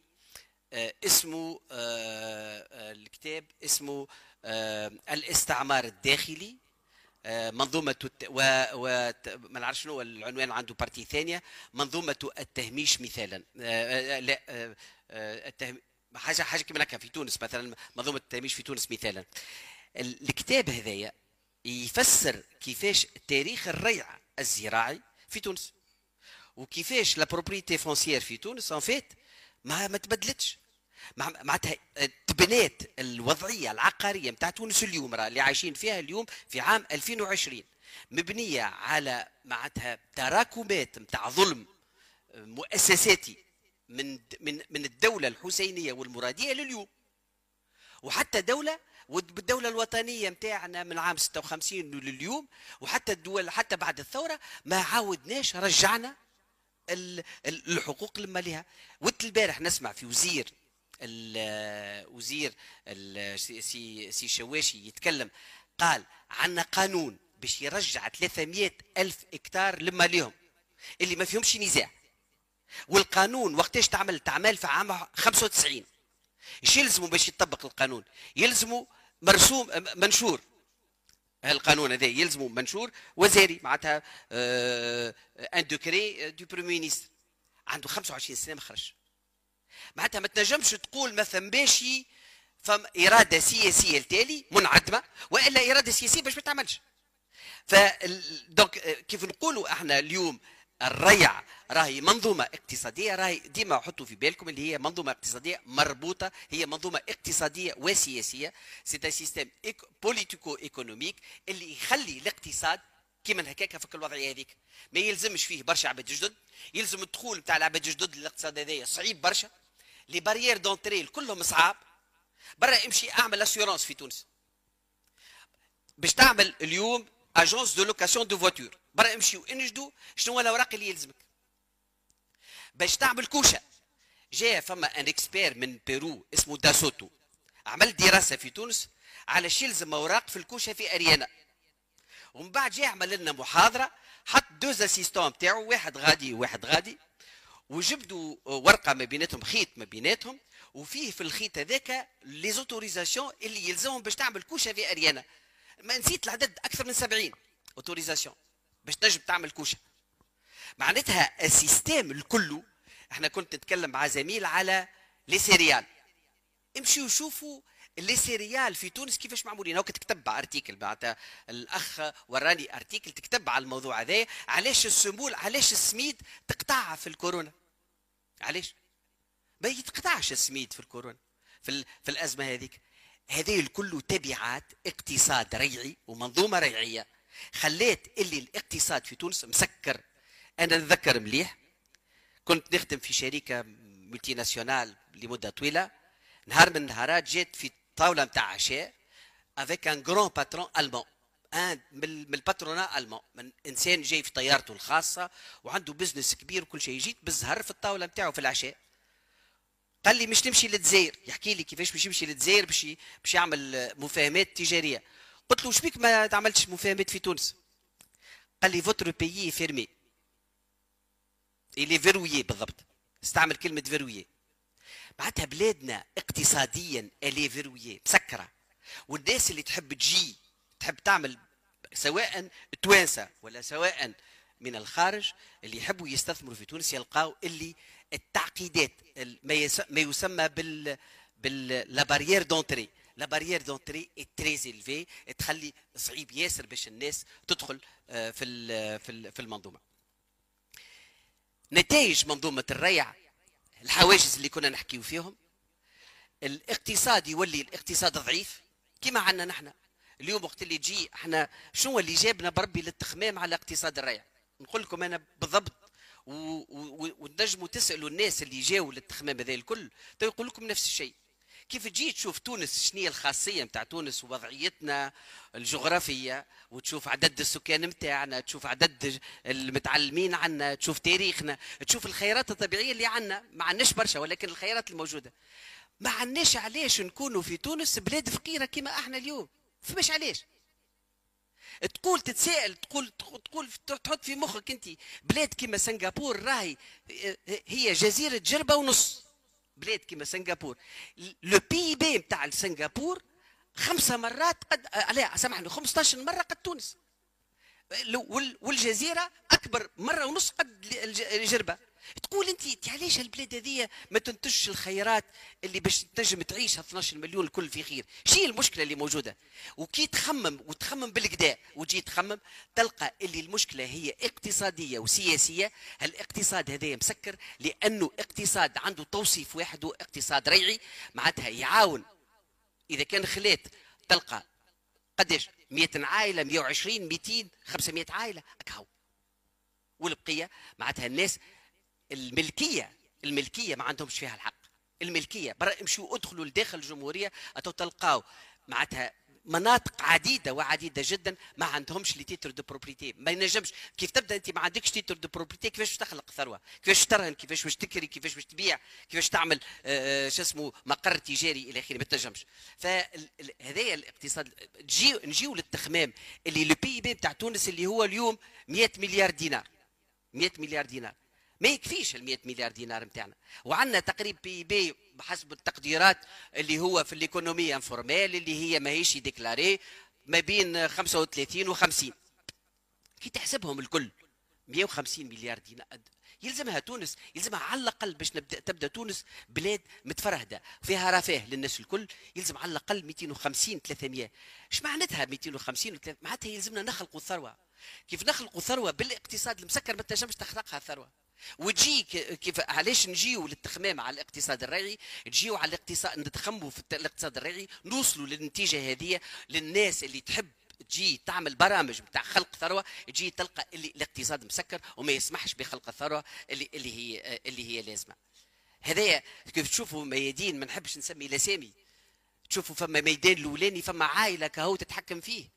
آه اسمه آه, آه، الكتاب اسمه آه الاستعمار الداخلي. منظومة الت... و... و... ما نعرف شنو العنوان عنده partie ثانية. منظومة التهميش مثالا. آه، لا التهم... حاجة حاجة كما هكا في تونس مثلا منظومة التهميش في تونس مثالا. الكتاب هذايا يفسر كيفاش تاريخ الريع الزراعي في تونس وكيفاش la propriété foncière في تونس en fait ما ما تبدلتش. معناتها تبنات الوضعية العقارية نتاع تونس اليوم راه اللي عايشين فيها اليوم في عام 2020 مبنية على معناتها تراكمات نتاع ظلم مؤسساتي من من من الدولة الحسينية والمرادية لليوم. وحتى دولة والدولة الوطنية نتاعنا من عام 56 لليوم وحتى الدول حتى بعد الثورة ما عاودناش رجعنا الحقوق اللي مالها وقت البارح نسمع في وزير وزير سي سي شواشي يتكلم قال عندنا قانون باش يرجع 300 ألف hectares لماليهم اللي ما فيهمش نزاع. والقانون وقتاش تعمل تعمل في عام 95 إيش يلزموا باش يطبق القانون؟ يلزموا مرسوم منشور. القانون هذا يلزموا منشور وزاري معناتها un décret de premier ministre عنده 25 سنة ما خرج معناتها ما تنجمش تقول مثلا باشي فم إرادة سياسية التالي منعدمة وإلا إرادة سياسية باش ما تعملش. ف donc كيف نقولوا إحنا اليوم الريع راهي منظومة اقتصادية راهي ديما حطوا في بالكم اللي هي منظومة اقتصادية مربوطة هي منظومة اقتصادية وسياسية. c'est système politico-économique اللي يخلي الاقتصاد كيما هكاك في الوضعية هذيك. ما يلزمش فيه برشا عباد جدد. يلزم الدخول بتاع العباد جدد للاقتصاد هذايا صعيب برشا. les barrières d'entrée كلهم صعاب برا امشي اعمل assurance في تونس. باش تعمل اليوم agence de location de voitures برا امشي واجبدوا شنو الأوراق اللي يلزمك. باش تعمل كوشة. جاء فما un expert من بيرو اسمه دي سوتو عمل دراسة في تونس على شي يلزم أوراق في الكوشة في أريانا. ومن بعد جاء عمل لنا محاضرة حط deux assistants بتاعه واحد غادي وواحد غادي. وجبدوا ورقة ما بيناتهم خيط ما بيناتهم وفيه في الخيط هذاك les autorisations اللي يلزمهم باش تعمل كوشة في أريانا. ما نسيت العدد أكثر من 70 autorisations باش تنجم تعمل كوشة. معناتها ال système الكل إحنا كنت نتكلم مع زميل على les céréales. امشيوا شوفوا les céréales في تونس كيفاش معمولين؟ هاك تكتب article معناتها الأخ وراني article تكتب على الموضوع هذا. علاش السمول علاش السميد تقطعها في الكورونا؟ علاش؟ ما يتقطعش السميد في الكورونا في, في الأزمة هذيك. هذه الكل تبعات اقتصاد ريعي ومنظومة ريعية. خليت اللي الاقتصاد في تونس مسكر. أنا نتذكر مليح كنت نخدم في شركة multinationale لمدة طويلة. نهار من النهارات جيت في طاولة نتاع عشاء avec un grand patron allemand un من ال patronat allemand من إنسان جاي في طيارته الخاصة وعنده business كبير وكل شيء. جيت بالزهر في الطاولة نتاعو في العشاء. قال لي مش نمشي للجزائر. يحكي لي كيفاش باش يمشي للجزائر باش باش يعمل مفاهمات تجارية. قلت له شبيك ما تعملش مفاهمات في تونس؟ قال لي votre pays est fermé اللي verrouillée بالضبط. استعمل كلمة verrouillée معناتها بلادنا اقتصاديا الي verrouillée مسكرة. والناس اللي تحب تجي تحب تعمل سواء توانسة ولا سواء من الخارج اللي يحبوا يستثمروا في تونس يلقاو اللي التعقيدات ما يسمى بال بال barrières d'entrée les barrières d'entrée très élevées تخلي صعيب ياسر باش الناس تدخل آه، في في المنظومة. نتائج منظومة الريع الحواجز اللي كنا نحكيو فيهم الاقتصاد يولي الاقتصاد ضعيف كما عندنا نحن. اليوم وقت اللي تجي إحنا شنو اللي جابنا بربي للتخمام على اقتصاد الريع؟ نقول لكم أنا بالضبط وتنجموا تسألوا الناس اللي جاوا للتخمام هذا الكل يقول لكم نفس الشيء. كيف تجي تشوف تونس؟ شنو الخاصية نتاع تونس ووضعيتنا الجغرافية؟ وتشوف عدد السكان نتاعنا تشوف عدد المتعلمين عنا تشوف تاريخنا تشوف الخيرات الطبيعية اللي عنا. ما عندناش برشا ولكن الخيرات الموجودة. ما عندناش علاش نكونوا في تونس بلاد فقيرة كما إحنا اليوم؟ فماش علاش؟ تقول تتساءل تقول تقول تحط في مخك انت بلاد كما سنغافور راهي هي جزيرة جربة ونص. بلاد كما سنغافور. le PIB نتاع سنغافور خمسة مرات قد لا سامحني 15 مرة قد تونس. والجزيرة أكبر مرة ونص قد الجربة. تقول انت علاش البلاد هذه ما تنتجش الخيرات اللي باش تنجم تعيش 12 مليون الكل في خير؟ شي المشكلة اللي موجودة. وكي تخمم وتخمم بالكدا وتجي تخمم تلقى اللي المشكلة هي اقتصادية وسياسية. الاقتصاد هذا مسكر لأنه اقتصاد عنده توصيف واحد اقتصاد ريعي. معناتها يعاون. إذا كان خلات تلقى قداش؟ 100 عائلة 120 200 500 عائلة. أكهو. والبقية معناتها الناس الملكية الملكية ما عندهمش فيها الحق. الملكية برا امشوا ادخلوا لداخل الجمهورية أتو تلقاو معناتها مناطق عديدة وعديدة جدا ما عندهمش les titres de propriété ما ينجمش كيف تبدأ أنت ما عندكش titre de propriété كيفاش تخلق ثروة؟ كيفاش ترهن؟ كيفاش باش تكري؟ كيفاش باش تبيع؟ كيفاش تعمل آه شو اسمه مقر تجاري إلى آخره؟ ما تنجمش. فهذايا الاقتصاد نجيو نجيو للتخمام اللي le PIB بتاع تونس اللي هو اليوم 100 مليار دينار. 100 مليار دينار. ما يكفيش ال 100 مليار دينار نتاعنا وعندنا تقريب PIB بحسب التقديرات اللي هو في ال économie informelle اللي هي ماهيش déclarée ما بين 35 و 50 كي تحسبهم الكل 150 مليار دينار. يلزمها تونس يلزمها على الأقل باش نبدا تبدأ تونس بلاد متفرهدة فيها رفاه للناس الكل يلزم على الأقل 250 300 إيش معناتها 250 معناتها يلزمنا نخلقوا ثروة. كيف نخلقوا ثروة؟ بالإقتصاد المسكر ما تنجمش تخلقها ثروة. وتجي كيف علاش نجيو للتخمام على الاقتصاد الريعي؟ نجيو على الاقتصاد نتخموا في الاقتصاد الريعي نوصلوا للنتيجة هذه للناس اللي تحب تجي تعمل برامج بتاع خلق ثروة تجي تلقى اللي الاقتصاد مسكر وما يسمحش بخلق الثروة اللي اللي هي اللي هي لازمة. هذايا كيف تشوفوا ميادين ما نحبش نسمي الاسامي تشوفوا فما ميدان الأولاني فما عائلة كهو تتحكم فيه.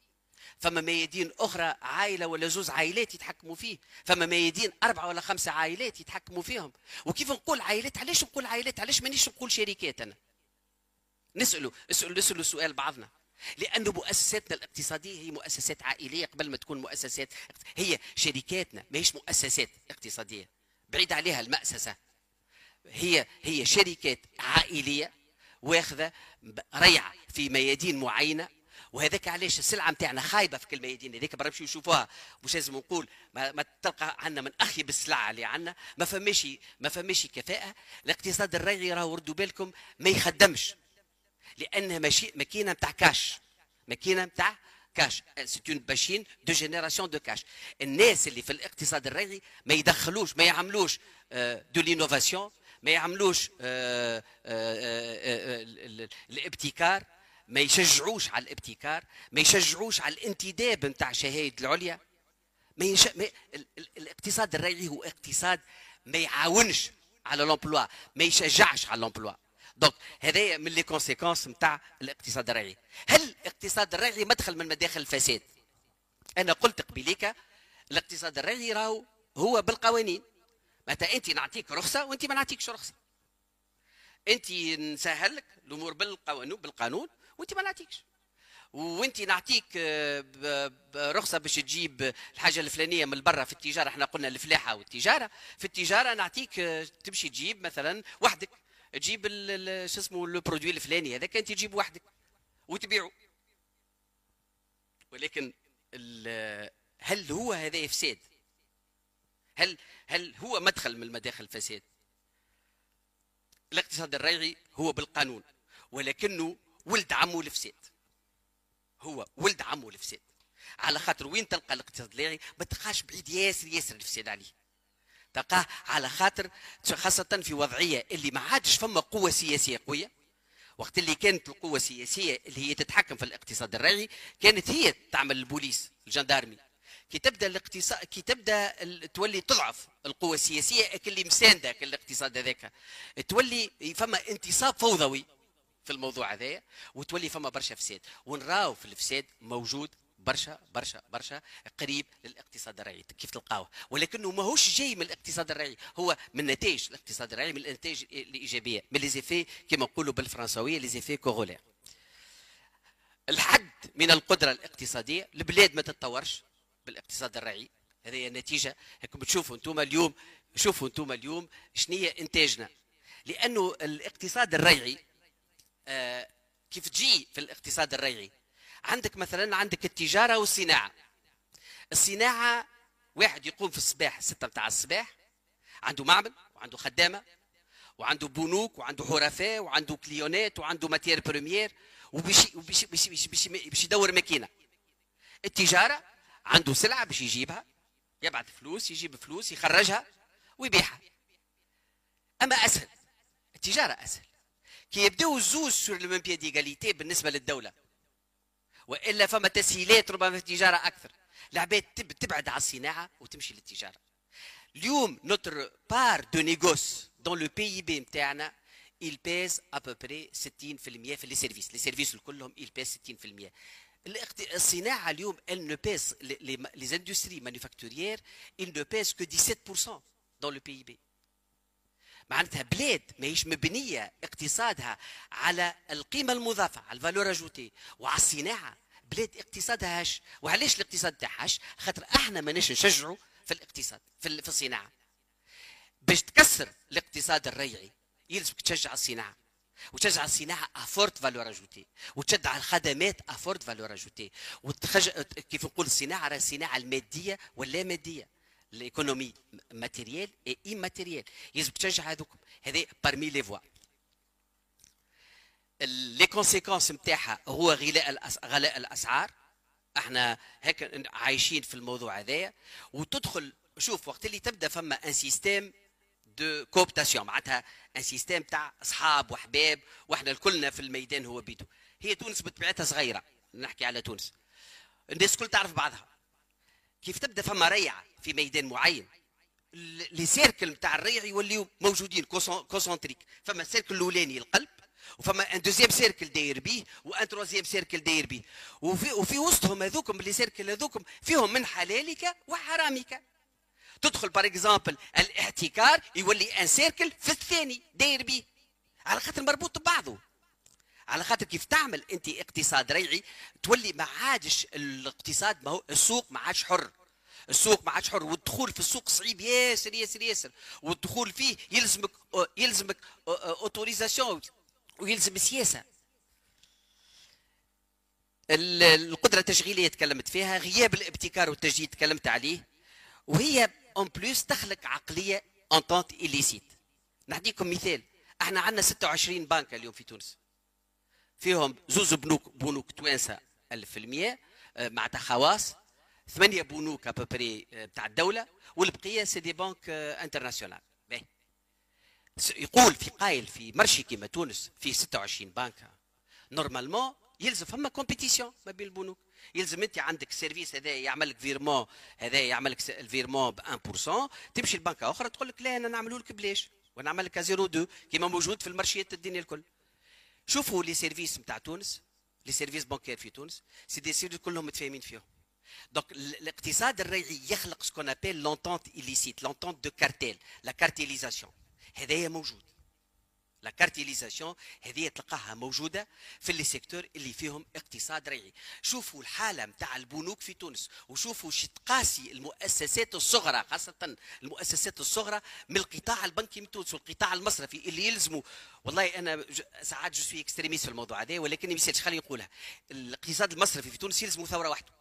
فما ميادين أخرى عائلة ولا زوز عائلات يتحكموا فيه فما ميادين أربعة ولا خمسة عائلات يتحكموا فيهم. وكيف نقول عائلات؟ علاش نقول عائلات؟ علاش مانيش نقول شركات أنا؟ نسألوا اسألوا نسألوا سؤال بعضنا. لأن مؤسساتنا الاقتصادية هي مؤسسات عائلية قبل ما تكون مؤسسات هي شركاتنا ماهيش مؤسسات اقتصادية. بعيد عليها المأسسة. هي هي شركات عائلية واخذة ريعة في ميادين معينة وهذاك علاش السلعة نتاعنا خايبة في كل الميادين هذيك برا نمشيو نشوفوها. مش لازم نقول ما, ما تلقى عندنا من اخيب السلعه اللي عندنا ما فماش ما فماش كفاءة. الاقتصاد الريعي راهو ردوا بالكم ما يخدمش. لانها ماشي ماكينة نتاع كاش. ماكينة نتاع cash. c'est une machine de génération de cash الناس اللي في الاقتصاد الريعي ما يدخلوش ما يعملوش de l'innovation ما يعملوش آه، آه، آه، الابتكار. ما يشجعوش على الابتكار ما يشجعوش على الانتداب نتاع شهادة العليا. ما, يش... ما... الاقتصاد الريعي هو اقتصاد ما يعاونش على l'emploi ما يشجعش على l'emploi donc هذايا من les conséquences نتاع الاقتصاد الريعي. هل الاقتصاد الريعي مدخل من مداخل الفساد؟ أنا قلت قبيليك الاقتصاد الريعي راهو هو بالقوانين. متى انت نعطيك رخصة وانت ما نعطيكش رخصة. انت نسهل لك الأمور بالقانون بالقانون وانت ما نعطيكش. وانت نعطيك آه، رخصة باش تجيب الحاجة الفلانية من برا في التجارة. إحنا قلنا الفلاحة والتجارة. في التجارة نعطيك آه، تمشي تجيب مثلا وحدك. تجيب شو اسمه لو برودوي الفلاني. هذاك انت تجيب وحدك وتبيعه. ولكن هل هو هذا إفساد؟ هل هل هو مدخل من مداخل الفساد؟ الاقتصاد الريعي هو بالقانون ولكنه ولد عمو الفساد هو ولد عمو الفساد على خاطر وين تلقى الاقتصاد اللاغي ما تلقاش بعيد ياسر ياسر الفساد عليه. تلقاه على خاطر خاصة في وضعية اللي ما عادش فما قوة سياسية قوية. وقت اللي كانت القوة السياسية اللي هي تتحكم في الاقتصاد الريعي كانت هي تعمل البوليس الجندارمي. كي تبدأ الاقتصاد كي تبدأ تولي تضعف القوة السياسية اللي مساندة الاقتصاد هذاك. تولي فما انتصاب فوضوي في الموضوع هذايا وتولي فما برشا فساد. ونراو في الفساد موجود برشا برشا برشا قريب للاقتصاد الريعي كيف تلقاوه؟ ولكنه ماهوش جاي من الاقتصاد الريعي هو من نتائج الاقتصاد الريعي من النتائج الإيجابية. من les effets كما نقولوا بالفرنساوية les effets corollaires الحد من القدرة الاقتصادية البلاد ما تتطورش. بالاقتصاد الريعي هذه نتيجه هكم تشوفوا أنتم اليوم شوفوا أنتم اليوم شنية إنتاجنا. لأنه الاقتصاد الريعي آه، كيف تجي في الاقتصاد الريعي؟ عندك مثلا عندك التجارة والصناعة. الصناعة واحد يقوم في الصباح ستة متاع الصباح عنده معمل وعنده خدامة وعنده بنوك وعنده حرفاء وعنده كليونات وعنده matière première وبيش وبيش بيش بيش بيش بيش يدور ماكينة. التجارة عنده سلعة باش يجيبها يبعث فلوس يجيب فلوس يخرجها ويبيعها. أما أسهل التجارة أسهل. كي يبداو الزوز sur le même pied d'égalité بالنسبة للدولة. وإلا فما تسهيلات ربما في التجارة أكثر. العباد تب- تبعد على الصناعة وتمشي للتجارة. اليوم notre part de négoce dans le PIB نتاعنا il pèse à peu près 60% في les services les services كلهم il pèse 60% الاقت- الصناعه اليوم elle ne pèse les, les, manufacturières il ne pèse que 17% dans le PIB معناتها بلاد ماهيش مبنية اقتصادها على القيمة المضافة على ال valeur ajoutée. وعلى الصناعه بلاد اقتصادها هش وعلاش الاقتصاد تاعها هش خاطر إحنا ماناش نشجعوا في الاقتصاد في, ال- في الصناعة. باش تكسر الاقتصاد الريعي يلزمك تشجع الصناعة. وتشجع الصناعه à forte valeur ajoutée وتشجع الخدمات à forte valeur ajoutée. وتخج... كيف نقول الصناعه راهي الصناعه المادية واللا مادية. ال économie matérielle et immatérielle يلزمك تشجع هذوك هذه parmi les fois les conséquences نتاعها هو غلاء الأس... غلاء الأسعار. إحنا هيك عايشين في الموضوع هذايا. وتدخل شوف وقت اللي تبدأ فما un système de cooptation معناتها un système تاع أصحاب وحباب وإحنا الكلنا في الميدان هو بيدو هي تونس بطبيعتها صغيرة نحكي على تونس. الناس الكل تعرف بعضها. كيف تبدأ فما ريعه في ميدان معين؟ les cercles نتاع الريع يوليو موجودين concen- concentriques فما ال cercle الأولاني القلب وفما un deuxième cercle داير بيه و un troisième cercle داير بيه وفي وفي وسطهم هذوكم les cercles هذوكم فيهم من حلالك وحرامك. تدخل par exemple الاحتكار يولي un cercle في الثاني داير بيه. على خاطر مربوط ببعضه. على خاطر كيف تعمل أنت اقتصاد ريعي تولي ما عادش الاقتصاد ما هو السوق ما عادش حر. السوق ما عادش حر والدخول في السوق صعيب ياسر ياسر ياسر. والدخول فيه يلزمك يلزمك autorisation ويلزم سياسة. ال- القدرة التشغيلية تكلمت فيها غياب الابتكار والتجديد تكلمت عليه. وهي en plus تخلق عقلية entente illicite نعطيكم مثال. إحنا عندنا 26 بنك اليوم في تونس. فيهم زوز بنوك بنوك توانسة 1000% آه، معناتها خواص. ثمانية بنوك à peu près بتاع الدولة. والبقية c'est des banques internationales يقول في قايل في marché كيما تونس في 26 بنك. normalement يلزم فما compétition ما بين البنوك. يلزم أنت عندك service هذا يعمل لك virement هذا يعمل لك ال virement ب 1% تمشي لبنكة أخرى تقول لك لا أنا نعملوا لك بلاش. ونعمل لك 0.2 كيما موجود في المارشيات الدنيا الكل. شوفوا les services نتاع تونس les services bancaires في تونس. c'est des services كلهم متفاهمين فيهم. donc ال- الاقتصاد الريعي يخلق سكون appelle l'entente illicite l'entente de cartel la cartellisation هذايا موجود. la cartellisation هذه تلقاها موجودة في les secteurs اللي فيهم اقتصاد ريعي. شوفوا الحالة نتاع البنوك في تونس وشوفوا شي تقاسي المؤسسات الصغرى خاصة المؤسسات الصغرى من القطاع البنكي من تونس والقطاع المصرفي اللي يلزموا. والله أنا ساعات je suis extrémiste في الموضوع هذا ولكن ما خليني نقولها. الاقتصاد المصرفي في تونس يلزموا ثورة واحدة.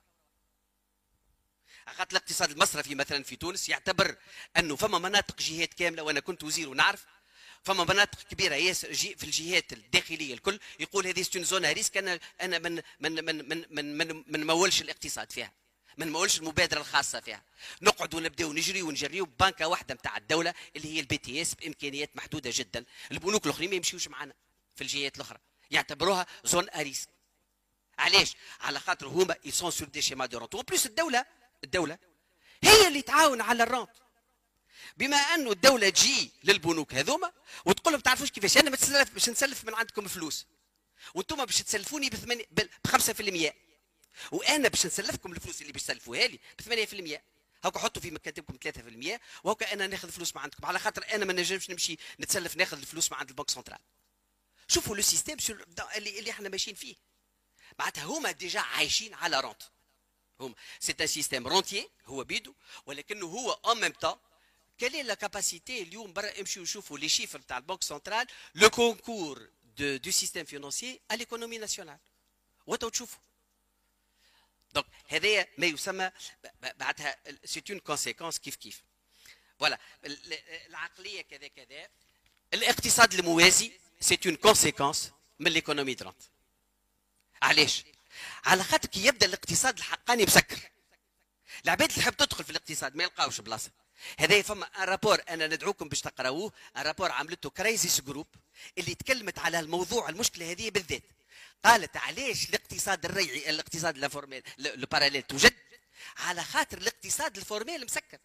خاطر الاقتصاد المصرفي مثلا في تونس يعتبر أنه فما مناطق جهات كاملة وأنا كنت وزير ونعرف فما مناطق كبيرة ياسر في الجهات الداخلية الكل يقول هذه c'est une zone à risque أنا أنا من من من من من من, من مولش الاقتصاد فيها من مولش المبادرة الخاصة فيها. نقعد ونبداو نجري ونجريو ببنكة واحدة نتاع الدولة اللي هي ال BTS بإمكانيات محدودة جدا. البنوك الأخرين ما يمشيوش معنا في الجهات الأخرى يعتبروها زون à risque علاش؟ على خاطر هما ils sont sur des schémas de rente plus الدولة الدولة هي اللي تعاون على ال rente بما أنه الدولة تجي للبنوك هذوما وتقول لهم تعرفوش كيفاش؟ أنا باش نسلف من عندكم فلوس. وأنتم باش تسلفوني ب 5% وأنا باش نسلفكم الفلوس اللي باش تسلفوها لي ب 8% هاكا حطوا في مكاتبكم 3% وهاكا أنا ناخذ فلوس من عندكم. على خاطر أنا ما نجمش نمشي نتسلف ناخذ الفلوس من عند ال banque centrale. شوفوا لو سيستيم اللي اللي إحنا ماشيين فيه. معناتها هما ديجا عايشين على رونت هما. سي ان سيستيم رونتيي هو بيدو ولكنه هو ان ميم quelle est la capacité اليوم برا امشيو شوفوا لي شيفر تاع البنك سنترال لو كونكور دو سيستيم فينانسيي à l'économie nationale? وتو تشوفوا دونك هذايا ما يسمى بعدها سي اون كونسيكونس كيف كيف فوالا العقليه كذا كذا الاقتصاد الموازي c'est une conséquence من l'économie de rente علاش على خاطر كي يبدا الاقتصاد الحقاني مسكر العباد اللي تحب تدخل في الاقتصاد ما يلقاوش بلاصه هذا فما un rapport أنا ندعوكم باش تقراوه un rapport عملته Crisis Group اللي تكلمت على الموضوع المشكلة هذه بالذات. قالت علاش الاقتصاد الريعي الاقتصاد ال formel ال parallèle توجد على خاطر الاقتصاد ال formel مسكر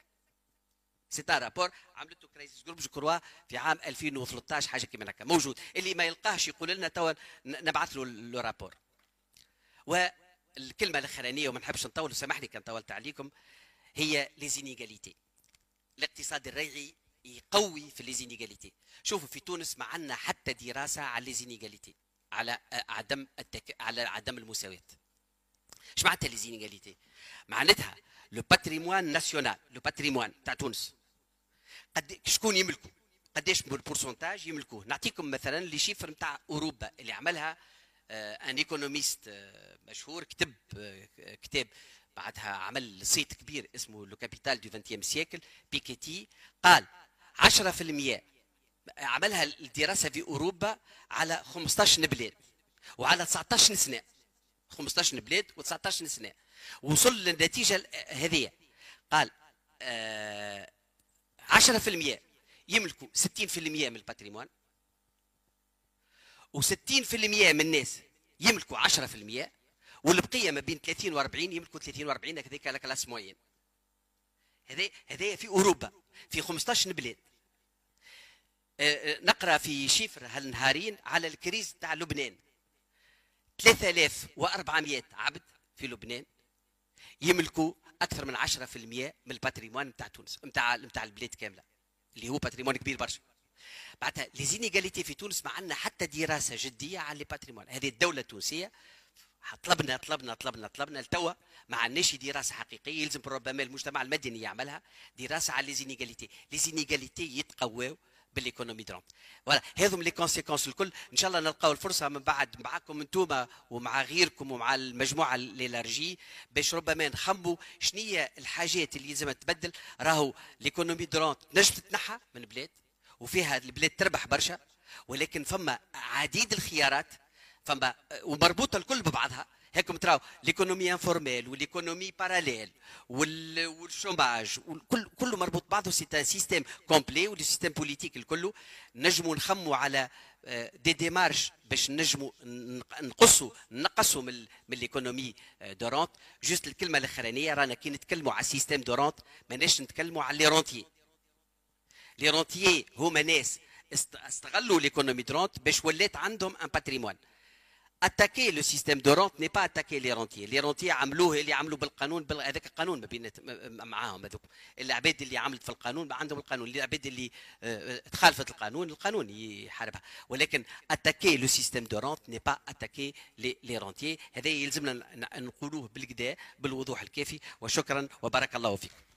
ce rapport عملته Crisis Group جو في عام 2013 حاجة كيما هكا. موجود. اللي ما يلقاهش يقول لنا توا نبعث له ال rapport والكلمة الأخرانية وما نحبش نطول سامحني كان طولت عليكم هي les inégalités الاقتصاد الريعي يقوي في les inégalités شوفوا في تونس ما عندنا حتى دراسة على les inégalités على عدم التك... على عدم المساواة. إيش معناتها les inégalités معناتها le patrimoine national le patrimoine تاع تونس. قد شكون يملكوا قداش ال pourcentage يملكوه؟ نعطيكم مثلا les chiffres نتاع أوروبا اللي عملها un économiste مشهور كتب آه، كتاب بعدها عمل صيت كبير اسمه Le Capital du 20 siècle Piketty قال 10% عملها الدراسة في أوروبا على 15 بلاد وعلى 19 سنه 15 بلاد و19 سنه وصل للنتيجة هذه. قال آه 10% يملكوا 60% من ال patrimoine و60% من الناس يملكوا 10% والبقية ما بين 30 و40 يملكوا 30 و40 هذيك la classe moyenne. هذا هذا في أوروبا في 15 بلاد. آه، آه، نقرأ في chiffre هالنهارين على ال crise تاع لبنان. 3400 عبد في لبنان يملكوا أكثر من 10% من ال patrimoine نتاع تونس نتاع نتاع البلاد كاملة اللي هو patrimoine كبير برشا. بعدها les inégalités في تونس ما عندنا حتى دراسة جدية على ال patrimoine هذه الدولة التونسية طلبنا طلبنا طلبنا طلبنا لتوا ما عندناش دراسة حقيقية يلزم ربما المجتمع المدني يعملها دراسة على ليزينيغاليتي ليزينيغاليتي يتقواو بالايكونومي درونت فوالا هذم لي كونسيكونس الكل. إن شاء الله نلقاو الفرصة من بعد معاكم انتوما ومع غيركم ومع المجموعة l'élargie باش ربما نخموا شنية الحاجات اللي لازم تبدل. راهو l'économie de rente نجم تتنحى من بلاد وفيها البلاد تربح برشا ولكن فما عديد الخيارات فما ومربوطة الكل ببعضها. هيكم تراو l'économie informelle و l'économie parallèle وال chômage كل كله مربوط بعضه c'est système complet و les systèmes politiques الكل. نجموا نخموا على des démarches باش نجموا نقصوا نقصوا من من l'économie de rente juste الكلمة الأخرانية رانا كي نتكلموا على système de rente ماناش نتكلموا على les rentiers les rentiers هما ناس استغلوا l'économie de rente باش ولات عندهم un patrimoine attaquer le système de rente n'est pas attaquer les rentiers les rentiers عملوه اللي عملوا بالقانون هذاك القانون ما بين معاهم هذوك. العباد اللي عملت في القانون عندهم القانون. العباد اللي آه، تخالفت القانون القانون يحاربها. ولكن attaquer le système de rente n'est pas attaquer les rentiers هذا يلزمنا نقولوه بالكدا بالوضوح الكافي. وشكرا وبارك الله فيكم